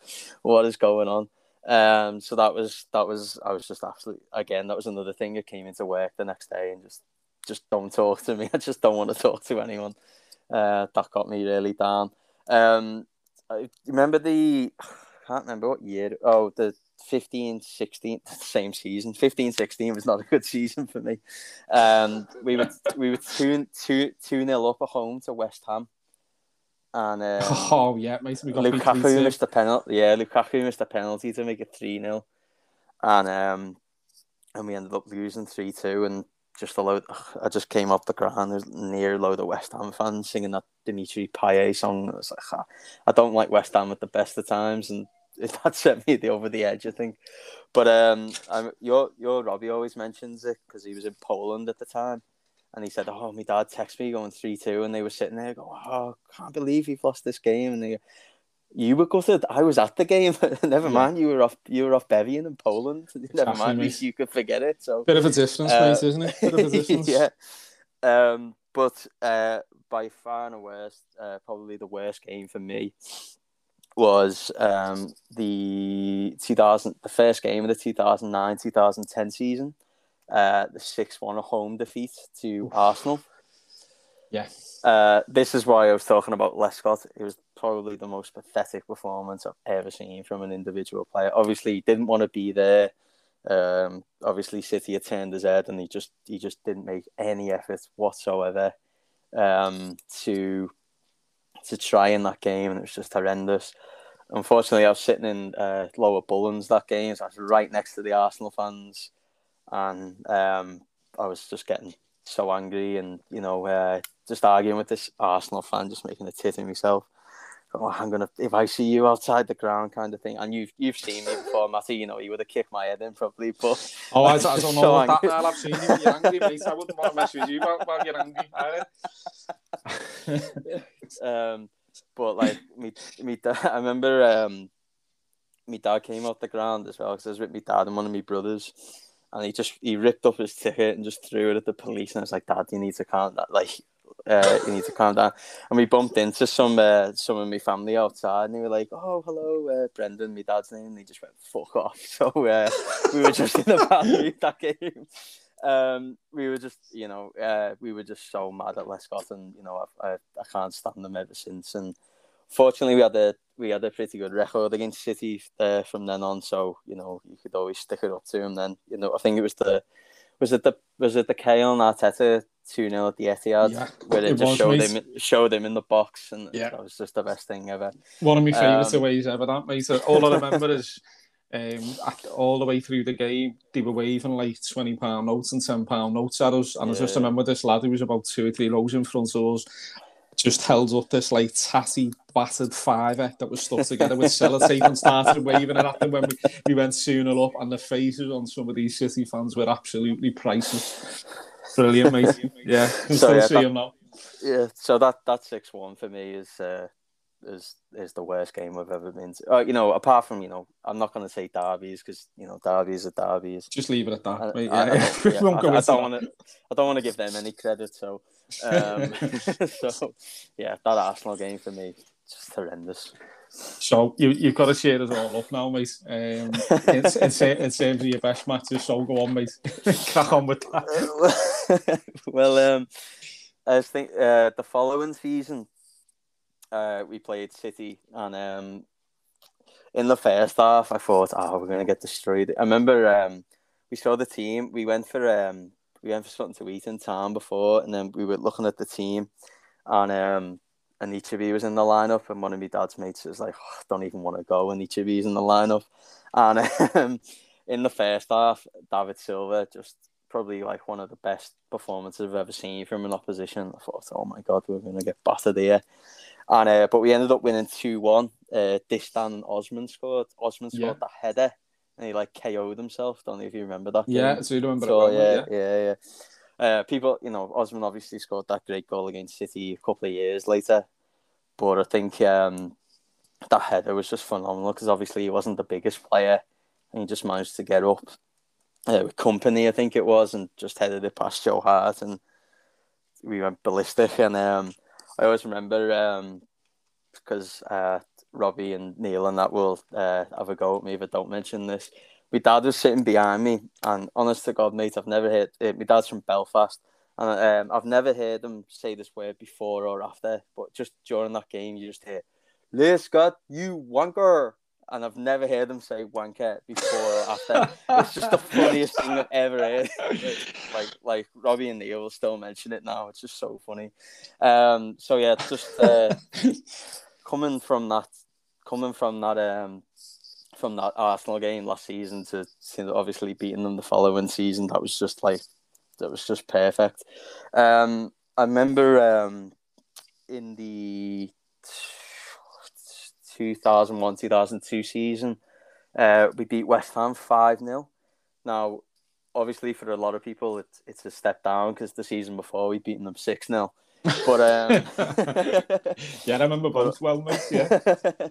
[SPEAKER 2] What is going on?" Um, so that was that was I was just absolutely again that was another thing. I came into work the next day and just just don't talk to me. I just don't want to talk to anyone. Uh, that got me really down. Um, I remember the I can't remember what year. Oh, the 15 16 same season 15 16 was not a good season for me um we were we were 2 2 2 nil up at home to West Ham and um,
[SPEAKER 1] oh yeah, mate, we got
[SPEAKER 2] Lukaku missed a penalty. Yeah, Lukaku missed a penalty to make it three 0 and um, and we ended up losing three two. And just a load, I just came off the ground. There's near a load of West Ham fans singing that Dimitri Payet song. I was like, ah, I don't like West Ham at the best of times, and that set me over the edge, I think. But um, I'm, your your Robbie always mentions it because he was in Poland at the time and he said, "Oh, my dad texted me going three two, and they were sitting there going, oh, I can't believe you've lost this game." And they, you were gutted. I was at the game. Never yeah. mind, you were off. You were off bevying in Poland. Never mind, mate. you could forget it. So
[SPEAKER 1] bit of a difference, uh, mate, isn't it? Bit of a difference.
[SPEAKER 2] yeah. Um, but uh, by far and the worst, uh, probably the worst game for me was um, the 2000, the first game of the 2009 2010 season uh, the 6 1 home defeat to Arsenal.
[SPEAKER 1] Yeah.
[SPEAKER 2] Uh, this is why I was talking about Lescott. It was probably the most pathetic performance I've ever seen from an individual player. Obviously, he didn't want to be there. Um, obviously, City had turned his head, and he just he just didn't make any effort whatsoever um, to to try in that game, and it was just horrendous. Unfortunately, I was sitting in uh, Lower Bullens that game, so I was right next to the Arsenal fans and um, I was just getting so angry and you know uh, just arguing with this Arsenal fan, just making a tit of myself. Oh, I'm gonna if I see you outside the ground, kind of thing. And you've you've seen me before, Matty. You know you would have kicked my head in probably, but
[SPEAKER 1] oh, I, I don't know so that. I've seen you. You're angry, mate. I wouldn't want to mess with you while, while you're angry.
[SPEAKER 2] um, but like me, me, I remember um, my dad came off the ground as well because I was with my dad and one of my brothers and he just he ripped up his ticket and just threw it at the police. And I was like, Dad, you need to calm down. Like, uh, you need to calm down. And we bumped into some uh, some of my family outside, and they were like, "Oh, hello, uh, Brendan, my dad's name." And he just went, "Fuck off." So uh, we were just in the bad mood that game. Um, we were just, you know, uh, we were just so mad at Lescott, and you know, I, I, I can't stand them ever since. And fortunately, we had a we had a pretty good record against City uh, from then on. So you know, you could always stick it up to him. Then you know, I think it was the was it the was it the Cahill and Arteta two 0 at the Etihad yeah, where it just showed him showed him in the box, and yeah. that was just the best thing ever.
[SPEAKER 1] One of my favourite um, ways ever, that mate. All I remember is. Um, all the way through the game, they were waving like twenty pound notes and ten pound notes at us, and yeah. I just remember this lad who was about two or three rows in front of us, just held up this like tatty, battered fiver that was stuck together with sellotape and started waving it at them when we, we went sooner up, and the faces on some of these City fans were absolutely priceless. Brilliant, mate. Yeah, so, yeah,
[SPEAKER 2] that. Yeah, so that that six one for me is uh, is is the worst game I've ever been to. Uh, you know, apart from you know, I'm not going to say derbies because you know derbies are derbies.
[SPEAKER 1] Just leave it at that.
[SPEAKER 2] I, yeah, I, I, yeah, I, I don't want to. I don't want to give them any credit. So, um, so yeah, that Arsenal game for me just horrendous.
[SPEAKER 1] So you you've got to share us all up now, mate. Um, in, in, in terms of your best matches, so go on, mate. Crack on with that.
[SPEAKER 2] well, um, I think uh, the following season uh, we played City, and um, in the first half, I thought, "Oh, we're gonna get destroyed." I remember um, we saw the team. We went for um, we went for something to eat in town before, and then we were looking at the team, and um, and Ichibi was in the lineup, and one of my dad's mates was like, oh, "Don't even want to go," and Ichibi's in the lineup, and um, in the first half, David Silva just probably like one of the best performances I've ever seen from an opposition. I thought, "Oh my god, we're gonna get battered here," And uh, but we ended up winning two one. Uh, Distin and Osman scored. Osman scored yeah. the header, and he like KO'd himself. Don't know if you remember that. Game.
[SPEAKER 1] Yeah, so you remember so,
[SPEAKER 2] well, yeah, yeah, yeah. Uh, people, you know, Osman obviously scored that great goal against City a couple of years later, but I think um, that header was just phenomenal because obviously he wasn't the biggest player, and he just managed to get up uh, with Kompany, I think it was, and just headed it past Joe Hart, and we went ballistic. And um, I always remember um, because uh, Robbie and Neil and that will uh, have a go at me if I don't mention this. My dad was sitting behind me, and honest to God, mate, I've never heard. it. my dad's from Belfast, and um, I've never heard him say this word before or after. But just during that game, you just hear, "Lescott, you wanker," and I've never heard him say wanker before or after. it's just the funniest thing I've ever heard. like like Robbie and Neil will still mention it now. It's just so funny. Um, so yeah, just uh, coming from that, coming from that, um, from that Arsenal game last season to, obviously beating them the following season, that was just like that was just perfect. Um, I remember um, in the 2001 2002 season. Uh, we beat West Ham 5 0. Now, obviously, for a lot of people, it's, it's a step down because the season before we beaten them 6 0. But um...
[SPEAKER 1] yeah, I remember both well, mate. Yeah.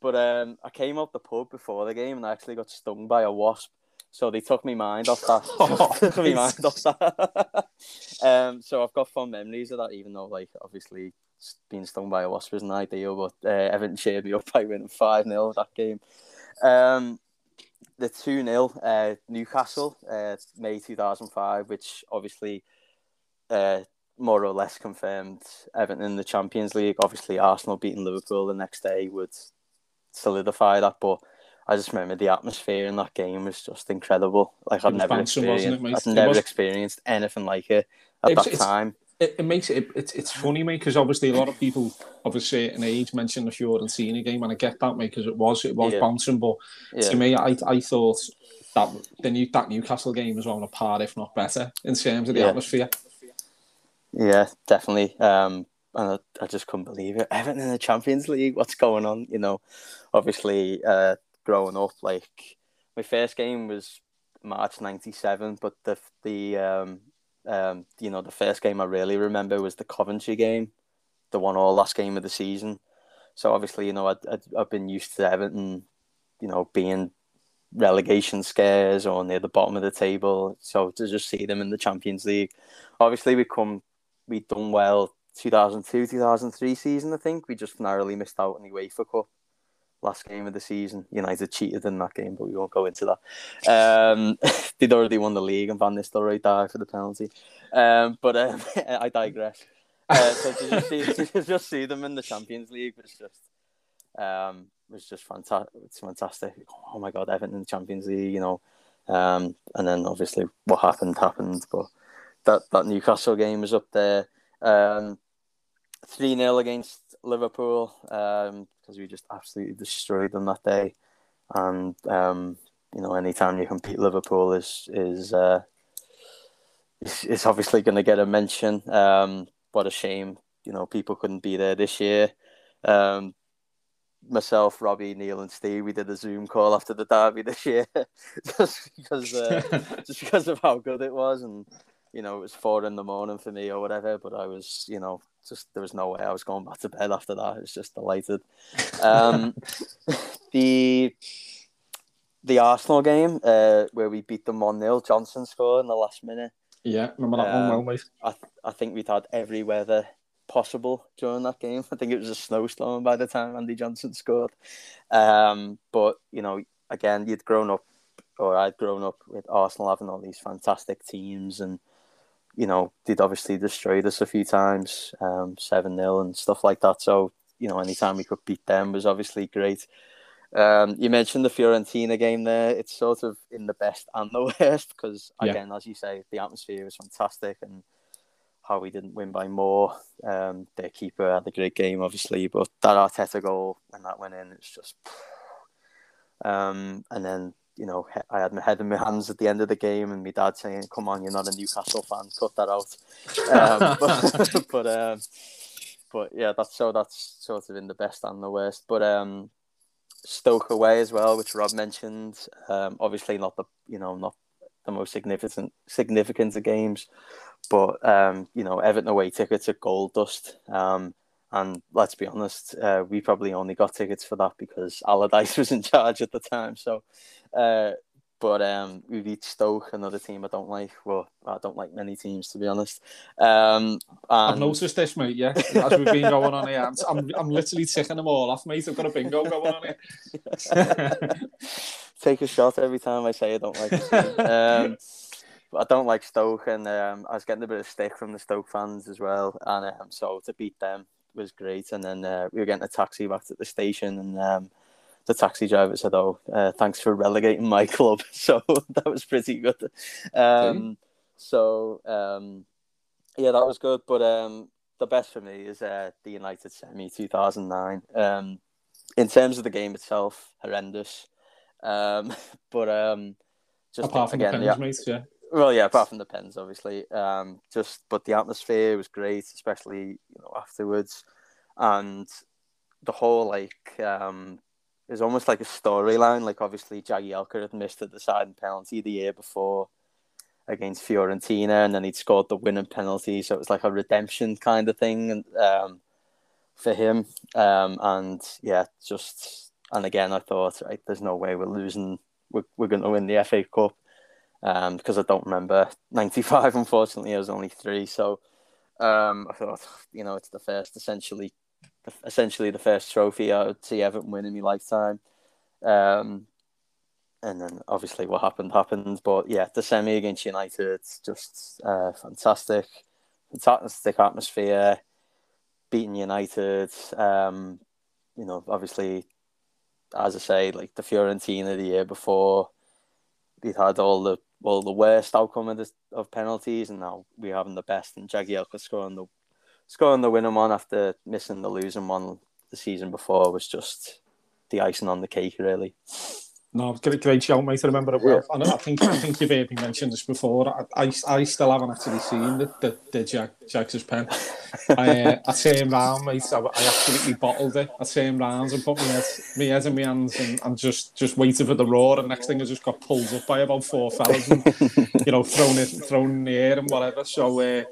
[SPEAKER 2] but um, I came up the pub before the game and I actually got stung by a wasp. So they took me mind off that. Oh, took me mind off that. um, so I've got fond memories of that, even though, like, obviously, being stung by a wasp isn't ideal, but uh, Everton cheered me up by winning 5 0 that game. Um, the 2 0 uh, Newcastle, uh, May 2005, which obviously uh, more or less confirmed Everton in the Champions League. Obviously, Arsenal beating Liverpool the next day would solidify that, but I just remember the atmosphere in that game was just incredible. Like I've never experienced, I've never was... experienced anything like it at it's, that
[SPEAKER 1] it's,
[SPEAKER 2] time
[SPEAKER 1] it, it makes it, it it's funny, mate, because obviously a lot of people of a certain age mention the Fiorentina game, and I get that, mate, because it was it was yeah. bouncing. But yeah. to me, I I thought that the new that Newcastle game was on a par, if not better, in terms of the
[SPEAKER 2] yeah.
[SPEAKER 1] atmosphere.
[SPEAKER 2] Yeah, definitely. Um, and I, I just couldn't believe it. Everton in the Champions League, what's going on? You know, obviously, uh, growing up, like my first game was March '97, but the the um um, you know, the first game I really remember was the Coventry game, the one all last game of the season. So obviously, you know, I'd, I've been used to Everton, you know, being relegation scares or near the bottom of the table. So to just see them in the Champions League, obviously we come, we done well 2002, 2003 season. I think we just narrowly missed out on the UEFA Cup last game of the season. United cheated in that game, but we won't go into that. Um, they'd already won the league, and Van Nistelrooy died for the penalty. Um, but um, I digress. Uh, so see, just see them in the Champions League was just um, was just fantastic. It's fantastic. Oh my God, Everton in the Champions League, you know. Um, and then obviously what happened happened, but that that Newcastle game was up there. Um, three 0 against Liverpool because um, we just absolutely destroyed them that day. And um, you know, anytime you compete Liverpool is is uh, is, is obviously going to get a mention. Um, what a shame you know people couldn't be there this year. Um, myself, Robbie, Neil, and Steve, we did a Zoom call after the derby this year, just because uh, just because of how good it was, and you know it was four in the morning for me or whatever. But I was, you know, just there was no way I was going back to bed after that. I was just delighted. Um, the the Arsenal game uh, where we beat them one 0 Johnson scored in the last minute.
[SPEAKER 1] Yeah, remember that um, one well, mate.
[SPEAKER 2] I th- I think we'd had every weather possible during that game. I think it was a snowstorm by the time Andy Johnson scored. Um, but you know, again, you'd grown up, or I'd grown up with Arsenal having all these fantastic teams, and you know, they'd obviously destroyed us a few times, um, seven 0 and stuff like that. So you know, anytime we could beat them was obviously great. Um, you mentioned the Fiorentina game there. It's sort of in the best and the worst because, again, yeah. as you say, the atmosphere was fantastic and how we didn't win by more. Um, their keeper had a great game, obviously, but that Arteta goal when that went in, it's just. Um, and then you know, I had my head in my hands at the end of the game, and my dad saying, "Come on, you're not a Newcastle fan, cut that out." Um, but but, um, but yeah, that's so that's sort of in the best and the worst. But um, Stoke away as well, which Rob mentioned. Um, obviously not the you know not the most significant significant of games, but um, you know Everton away tickets are gold dust. Um, and let's be honest, uh, we probably only got tickets for that because Allardyce was in charge at the time. So uh, but um, we beat Stoke, another team I don't like. Well, I don't like many teams to be honest. Um, and...
[SPEAKER 1] I've noticed this, mate. Yeah, as we've been going on here, I'm, I'm, I'm literally ticking them all off, mate. I've got a bingo going on here.
[SPEAKER 2] Take a shot every time I say I don't like. Um, I don't like Stoke, and um, I was getting a bit of stick from the Stoke fans as well, and um, so to beat them was great. And then uh, we were getting a taxi back to the station, and um, the taxi driver said, "Oh, uh, thanks for relegating my club." So that was pretty good. Um, so um, yeah, that was good. But um, the best for me is uh, the United semi two thousand nine. Um, in terms of the game itself, horrendous. Um, but um,
[SPEAKER 1] just apart from again, the pens, yeah.
[SPEAKER 2] Well, yeah, apart from the pens, obviously. Um, just but the atmosphere was great, especially you know afterwards, and the whole like um is almost like a storyline. Like obviously Jagielka had missed the deciding penalty the year before against Fiorentina, and then he'd scored the winning penalty. So it was like a redemption kind of thing um, for him. Um, and yeah, just and again, I thought right, there's no way we're losing. We're, we're going to win the FA Cup um, because I don't remember '95. Unfortunately, I was only three. So um, I thought, you know, it's the first essentially essentially the first trophy I would see Everton win in my lifetime. Um, and then obviously what happened happened. But yeah, the semi against United, it's just uh, fantastic, fantastic atmosphere, beating United. Um, you know, obviously, as I say, like the Fiorentina the year before, we had all the all the worst outcome of, of penalties, and now we're having the best. And Jagielka scoring the scoring the winning one after missing the losing one the season before was just the icing on the cake, really.
[SPEAKER 1] No, great, great shout, mate. I remember it well. Yeah. And I think I think you've heard me mention this before. I, I, I still haven't actually seen the the, the Jack Jack's pen. I uh, I turned round, mate. I, I absolutely bottled it. I turned round and put my head, my head in my hands and, and just just waited for the roar. And next thing I just got pulled up by about four fellas and you know thrown it thrown in the air and whatever. So. Uh,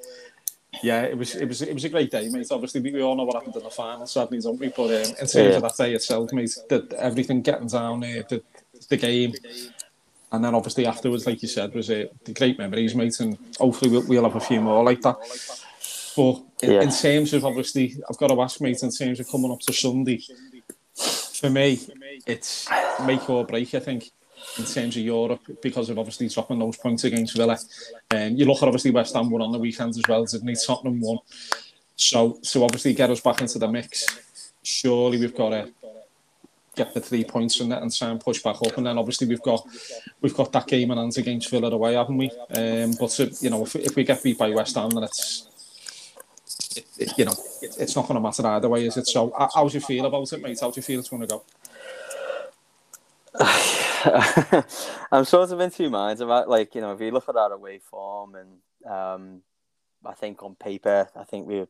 [SPEAKER 1] yeah, it was it was it was a great day, mate. Obviously, we, we all know what happened in the final, sadly, don't we? But um, in terms yeah. of that day itself, mate, that everything getting down there, the, the game, and then obviously afterwards, like you said, was the great memories, mate. And hopefully, we'll, we'll have a few more like that. But in, yeah. in terms of obviously, I've got to ask, mate, in terms of coming up to Sunday, for me, it's make or break. I think in terms of Europe because of obviously dropping those points against Villa. And um, you look at obviously West Ham won on the weekend as well, didn't he? Tottenham won. So, so obviously get us back into the mix. Surely we've got to get the three points from that and try and push back up. And then obviously we've got we've got that game in hands against Villa away, haven't we? Um, but you know, if, if we get beat by West Ham, then it's it, it, you know, it's not going to matter either way, is it? So, how do you feel about it, mate? How do you feel it's going to go?
[SPEAKER 2] I'm sort of in two minds about like you know if you look at our away form and um, I think on paper I think we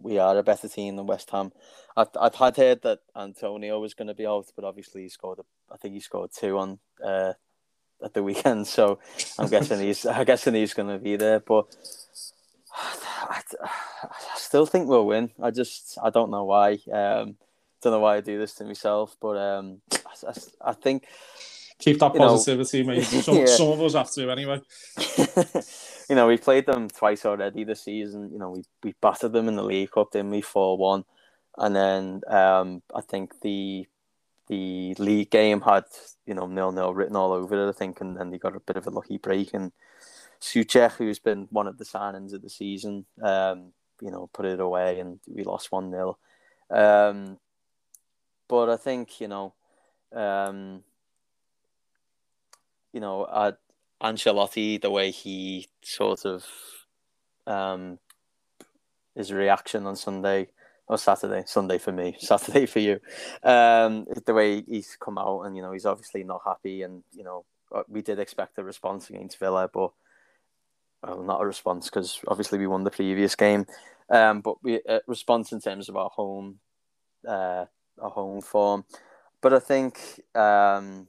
[SPEAKER 2] we are a better team than West Ham. I'd, I'd had heard that Antonio was going to be out, but obviously he scored. A, I think he scored two on uh, at the weekend, so I'm guessing he's. I'm guessing he's going to be there. But I, I, still think we'll win. I just I don't know why. Um, don't know why I do this to myself, but um, I, I, I think
[SPEAKER 1] keep that positivity, know, mate. Some, yeah. some of us have to anyway.
[SPEAKER 2] you know, we played them twice already this season. You know, we we battered them in the League Cup, didn't we? Four one, and then um, I think the the league game had you know nil nil written all over it. I think, and then they got a bit of a lucky break and Soucek, who's been one of the signings of the season, um, you know, put it away, and we lost one 0 um, But I think you know, um, you know, uh, Ancelotti, the way he sort of um, his reaction on Sunday or Saturday, Sunday for me, Saturday for you. Um, the way he's come out and you know he's obviously not happy, and you know uh, we did expect a response against Villa, but well, not a response because obviously we won the previous game, um, but we a response in terms of our home, uh, our home form. But I think, um,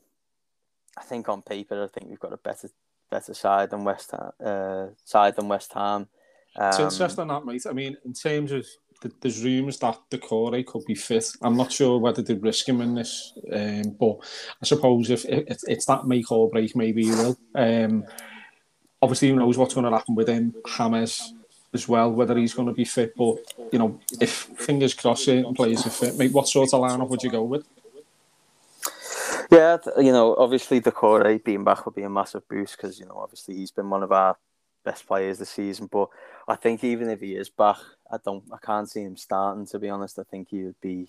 [SPEAKER 2] I think on paper, I think we've got a better better side than West Ham. Uh, side than West Ham.
[SPEAKER 1] Um, it's interesting that, mate. I mean, in terms of the, there's rumours that Doucouré could be fit. I'm not sure whether they risk him in this, um, but I suppose if, it's that make or break, maybe he will. Um, obviously, who knows what's going to happen with him, James as well, whether he's going to be fit. But you know, if fingers crossed, certain players are fit, mate, what sort of lineup would you go with?
[SPEAKER 2] Yeah, you know, obviously Doucouré being back would be a massive boost because you know, obviously he's been one of our best players this season. But I think even if he is back, I don't, I can't see him starting. To be honest, I think he would be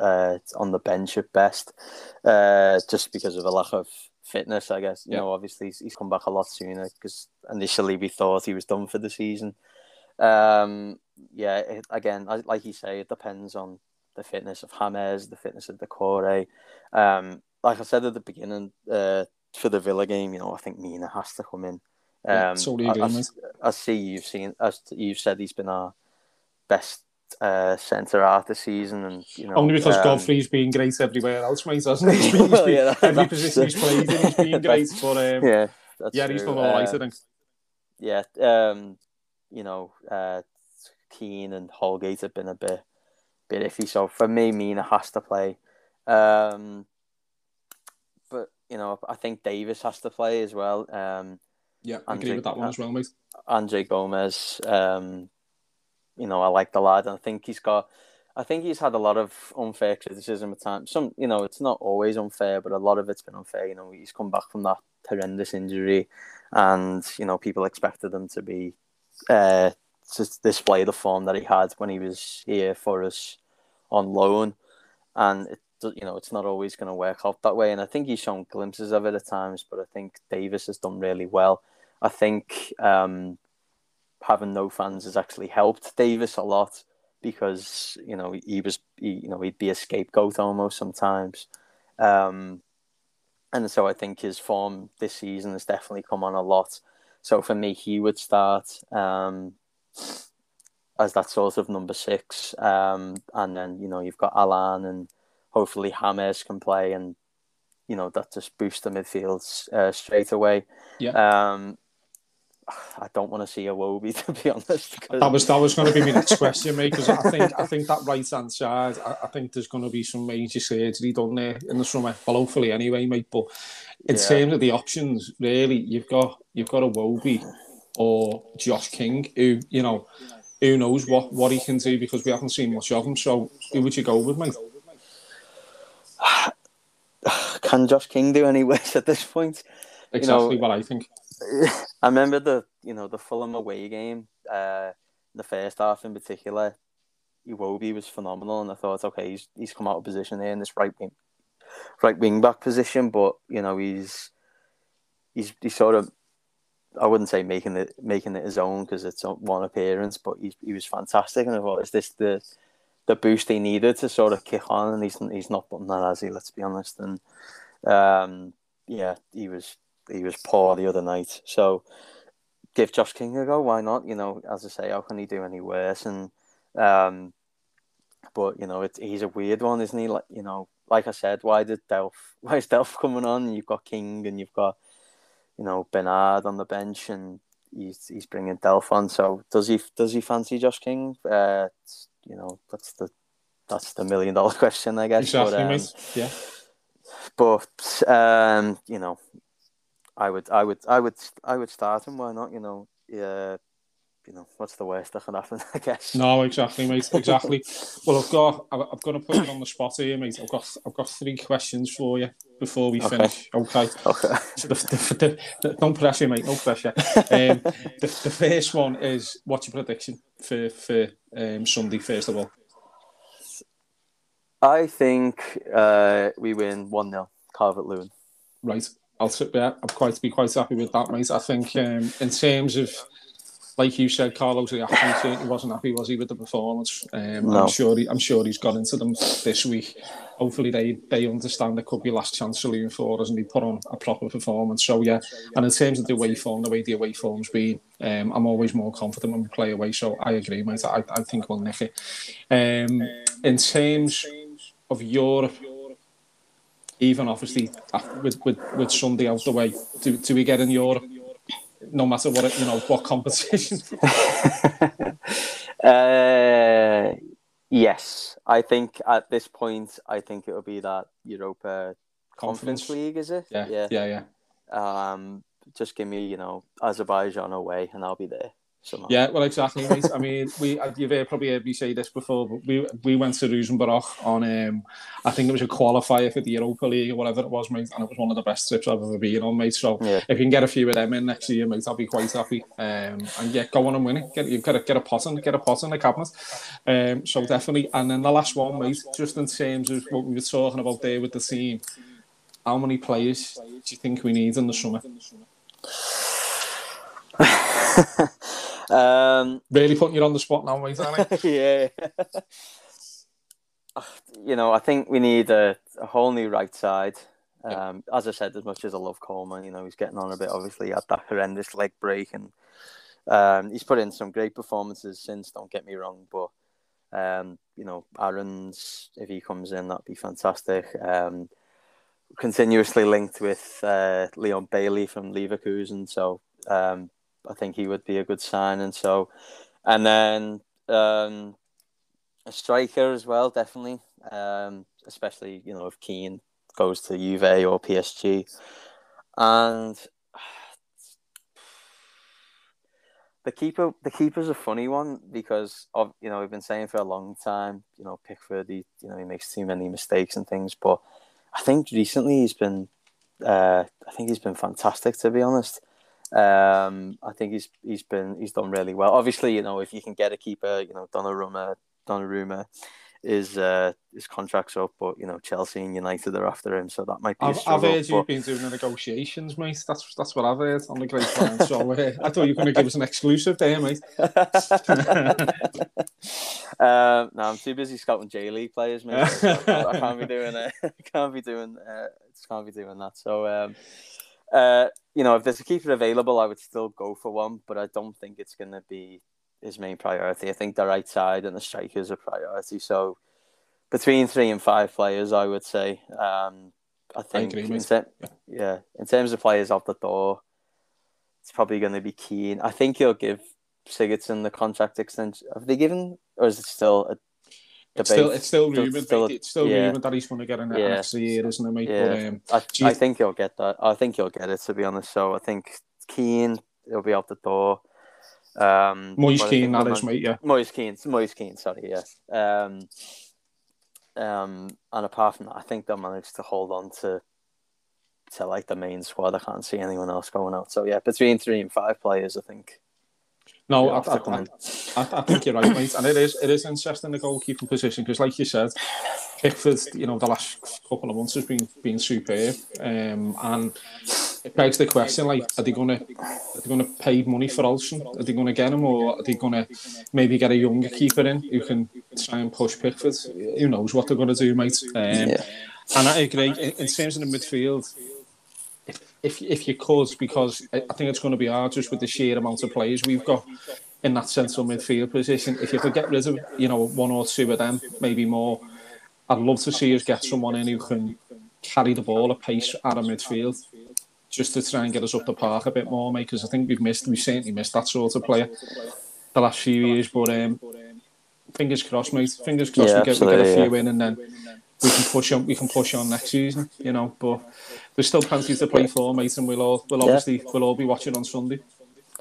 [SPEAKER 2] uh, on the bench at best, uh, just because of a lack of fitness, I guess. You yeah. know, obviously he's, he's come back a lot sooner because initially we thought he was done for the season. Um, yeah, it, again, like you say, it depends on the fitness of James, the fitness of Doucouré. Um, like I said at the beginning, uh, for the Villa game, you know, I think Mina has to come in. Um, yeah, I, I, I, see you've seen, as you've said, he's been our best uh, centre half this season, and you know
[SPEAKER 1] only because um, Godfrey's been great everywhere else, mate, hasn't he? He's been, been, yeah, every position he's played in, he's been great. But um, yeah, yeah, he's done all right, I think.
[SPEAKER 2] Yeah, um, you know, uh, Keane and Holgate have been a bit, bit iffy. So for me, Mina has to play. Um, but you know, I think Davis has to play as well. Um,
[SPEAKER 1] yeah, I agree with that one as well, mate.
[SPEAKER 2] Andre Gomes, um, you know, I like the lad, and I think he's got. I think he's had a lot of unfair criticism at times. Some, you know, it's not always unfair, but a lot of it's been unfair. You know, he's come back from that horrendous injury, and you know, people expected him to be uh, to display the form that he had when he was here for us on loan, and it, you know, it's not always going to work out that way. And I think he's shown glimpses of it at times, but I think Davis has done really well. I think um, having no fans has actually helped Davis a lot because you know he was he, you know he'd be a scapegoat almost sometimes, um, and so I think his form this season has definitely come on a lot. So for me, he would start um, as that sort of number six, um, and then you know you've got Allan and hopefully James can play, and you know that just boosts the midfield uh, straight away.
[SPEAKER 1] Yeah.
[SPEAKER 2] Um, I don't want to see Iwobi to be honest.
[SPEAKER 1] That was that was going to be my next question, mate. Because I think I think that right hand side, I, I, think there's going to be some major surgery done there in the summer. Well, hopefully anyway, mate. But in yeah. terms of the options, really, you've got you've got Iwobi or Josh King, who you know, who knows what what he can do because we haven't seen much of him. So who would you go with, mate?
[SPEAKER 2] Can Josh King do any worse at this point?
[SPEAKER 1] Exactly you know, what I think.
[SPEAKER 2] I remember the you know the Fulham away game, uh, the first half in particular. Iwobi was phenomenal, and I thought, okay, he's he's come out of position here in this right wing, right wing back position, but you know he's he's he's sort of I wouldn't say making it making it his own because it's one appearance, but he he was fantastic, and I thought, is this the the boost he needed to sort of kick on? And he's he's not done that, has he? Let's be honest. And um, yeah, he was he was poor the other night. So give Josh King a go. Why not? You know, as I say, how can he do any worse? And Um, but you know, it, he's a weird one, isn't he? Like you know, like I said, why did Delph? Why is Delph coming on? You've got King and you've got you know Bernard on the bench, and he's he's bringing Delph on. So does he does he fancy Josh King? Uh, you know, that's the that's the million dollar question, I guess.
[SPEAKER 1] Exactly, but, um, yeah.
[SPEAKER 2] But um, you know, I would, I would, I would, I would start him. Why not? You know, yeah. You know, what's the worst that can happen? I guess.
[SPEAKER 1] No, exactly, mate. Exactly. well, I've got, I'm going to put it on the spot here, mate. I've got, I've got three questions for you before we okay. finish. Okay.
[SPEAKER 2] Okay.
[SPEAKER 1] So the, the, the, don't pressure, mate. No pressure. Um, the, the first one is what's your prediction for for um, Sunday? First of all.
[SPEAKER 2] I think uh, we win 1 0, Calvert Lewin.
[SPEAKER 1] Right. I'll sit there. I'm quite be quite happy with that, mate. I think um, in terms of, like you said, Carlos he actually wasn't happy, was he, with the performance? Um, no. I'm sure he, I'm sure he's got into them this week. Hopefully they they understand it could be last chance saloon for us and he put on a proper performance. So yeah, and in terms of the away form, the way the away form's been, um, I'm always more confident when we play away. So I agree, mate. I, I think we'll nick it. Um, in terms of Europe, even obviously with, with, with Sunday out the way, do, do we get in Europe? No matter what it, you know, what competition.
[SPEAKER 2] uh, yes, I think at this point, I think it will be that Europa Conference, Conference League. Is it?
[SPEAKER 1] Yeah, yeah, yeah.
[SPEAKER 2] yeah. Um, just give me, you know, Azerbaijan away, and I'll be there.
[SPEAKER 1] Somehow. Yeah, well, exactly. Mate. I mean, we you've probably heard me say this before, but we we went to Rosenborg on um, I think it was a qualifier for the Europa League or whatever it was, mate, and it was one of the best trips I've ever been on, mate. So yeah. if you can get a few of them in next year, mate, I'll be quite happy. Um, and yeah, go on and win it. Get you've got to get a pot in, get a pot in the cabinet. Um, so definitely. And then the last one, mate, just in terms of what we were talking about there with the team, how many players do you think we need in the summer?
[SPEAKER 2] Um,
[SPEAKER 1] really putting you on the spot now, mate,
[SPEAKER 2] yeah. you know, I think we need a, a whole new right side. Um, yeah. As I said, as much as I love Coleman, you know, he's getting on a bit. Obviously, he had that horrendous leg break, and um, he's put in some great performances since. Don't get me wrong, but um, you know, Aarons, if he comes in, that'd be fantastic. Um, continuously linked with uh, Leon Bailey from Leverkusen, so um, I think he would be a good sign. And so, and then um, a striker as well, definitely. Um, especially you know if Kean goes to Juve or PSG, and the keeper the keeper's a funny one because of you know we've been saying for a long time you know Pickford he you know he makes too many mistakes and things but I think recently he's been uh, I think he's been fantastic to be honest um, I think he's he's been he's done really well. Obviously, you know if you can get a keeper, you know Donnarumma, Donnarumma is uh, his contract's up, but you know Chelsea and United are after him, so that might be.
[SPEAKER 1] I've,
[SPEAKER 2] I've
[SPEAKER 1] heard but... you've been doing the negotiations, mate. That's that's what I've heard on the grapevine. so uh, I thought you were going to give us an exclusive there, mate.
[SPEAKER 2] um, no, I'm too busy scouting J League players, mate. I, can't be doing it. Uh, can't be doing. Uh, just can't be doing that. So. Um, uh, you know, if there's a keeper available, I would still go for one, but I don't think it's going to be his main priority. I think the right side and the strikers are priority. So between three and five players, I would say. Um, I think, I in ter- yeah, in terms of players off the door, it's probably going to be Kean. I think he'll give Sigurdsson the contract extension. Have they given, or is it still a
[SPEAKER 1] it's still, it's still rumored. Still, it's still yeah. rumored that he's going to get an yeah. extra year, isn't it, mate?
[SPEAKER 2] Yeah. But, um, I, I think he'll get that. I think he'll get it, to be honest. So I think Kean, he'll be out the door. Um,
[SPEAKER 1] Moise Kean, that is, mate, yeah.
[SPEAKER 2] Moise Kean, Moise Kean, sorry, yeah. Um, um, and apart from that, I think they'll manage to hold on to to like the main squad. I can't see anyone else going out. So yeah, between three and five players, I think
[SPEAKER 1] No, I, I, I, I, think you're right, mate. And it is it is interesting the goalkeeping position because, like you said, Pickford, you know, the last couple of months has been been superb, um, and it begs the question: like, are they gonna are they gonna pay money for Olsen? Are they gonna get him, or are they gonna maybe get a younger keeper in who can try and push Pickford? Who knows what they're gonna do, mate? Um, yeah. And I agree in, in terms of the midfield. If if you could, because I think it's going to be hard just with the sheer amount of players we've got. in that central midfield position. If you could get rid of, you know, one or two of them, maybe more, I'd love to see us get someone in who can carry the ball at pace out of midfield, just to try and get us up the park a bit more, mate. Because I think we've missed, we've certainly missed that sort of player the last few years. But um, fingers crossed, mate. Fingers crossed
[SPEAKER 2] Yeah,
[SPEAKER 1] we get we get a few in, and then we can push on. We can push on next season, you know. But there's still plenty to play for, mate, and we'll all we'll obviously we'll all be watching on Sunday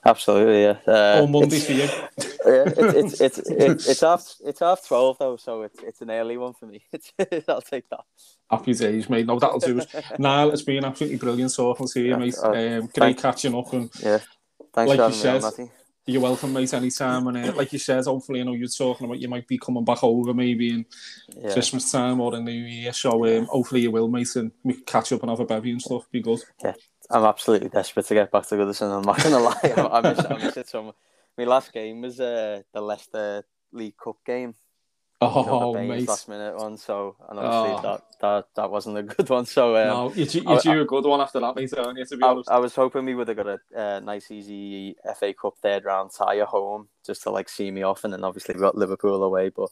[SPEAKER 2] Absolutely, yeah. Uh,
[SPEAKER 1] or Monday for you.
[SPEAKER 2] yeah, it's it's it's it's, half it's half twelve though, so it's it's an early one for me. I'll take that.
[SPEAKER 1] Happy days, mate. No, that'll do us. Niall, it's been absolutely brilliant talking to you, mate.
[SPEAKER 2] uh,
[SPEAKER 1] Um, great catching up, and
[SPEAKER 2] Yeah. Thanks
[SPEAKER 1] Like you
[SPEAKER 2] on,
[SPEAKER 1] said,
[SPEAKER 2] Matty.
[SPEAKER 1] you're welcome, mate, anytime. And uh, like you said, hopefully, you know you're talking about you might be coming back over maybe in
[SPEAKER 2] yeah.
[SPEAKER 1] Christmas time or in the New Year. So um, hopefully you will, mate, and we can catch up and have a bevy and stuff. Be good.
[SPEAKER 2] Yeah, I'm absolutely desperate to get back to Goodison. I'm not gonna lie. I, I, miss, I miss it so much. My last game was uh, the Leicester League Cup game.
[SPEAKER 1] Oh,
[SPEAKER 2] the Baines
[SPEAKER 1] mate.
[SPEAKER 2] last minute one. So, and obviously
[SPEAKER 1] Oh.
[SPEAKER 2] that, that that wasn't a good one. So, um,
[SPEAKER 1] no, you, you
[SPEAKER 2] I-
[SPEAKER 1] a good one after that, mate, aren't you, to be
[SPEAKER 2] I,
[SPEAKER 1] honest?
[SPEAKER 2] I was hoping we would have got a uh, nice, easy FA Cup third round tie at home just to like see me off, and then obviously we got Liverpool away. But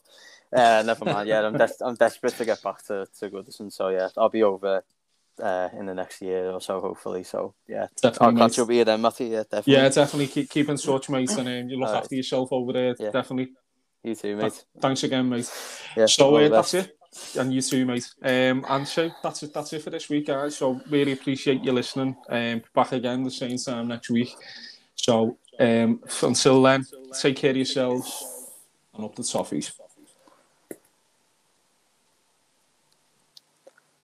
[SPEAKER 2] uh, never mind. Yeah, I'm des- I'm desperate to get back to to Goodison. So yeah, I'll be over uh, in the next year or so, hopefully. So yeah,
[SPEAKER 1] Definitely,
[SPEAKER 2] I'll catch up with you then, Matty. Yeah, definitely.
[SPEAKER 1] Yeah, definitely keep, keep in touch, mate, and um, you look
[SPEAKER 2] Alright.
[SPEAKER 1] after yourself over there,
[SPEAKER 2] Yeah.
[SPEAKER 1] definitely.
[SPEAKER 2] You too, mate.
[SPEAKER 1] Thanks again, mate.
[SPEAKER 2] Yeah,
[SPEAKER 1] So uh, that's it, and you too, mate. Um, and so that's it. That's it for this week, guys. So really appreciate you listening. Um, back again the same time next week. So um, until then, take care of yourselves and up the toffees.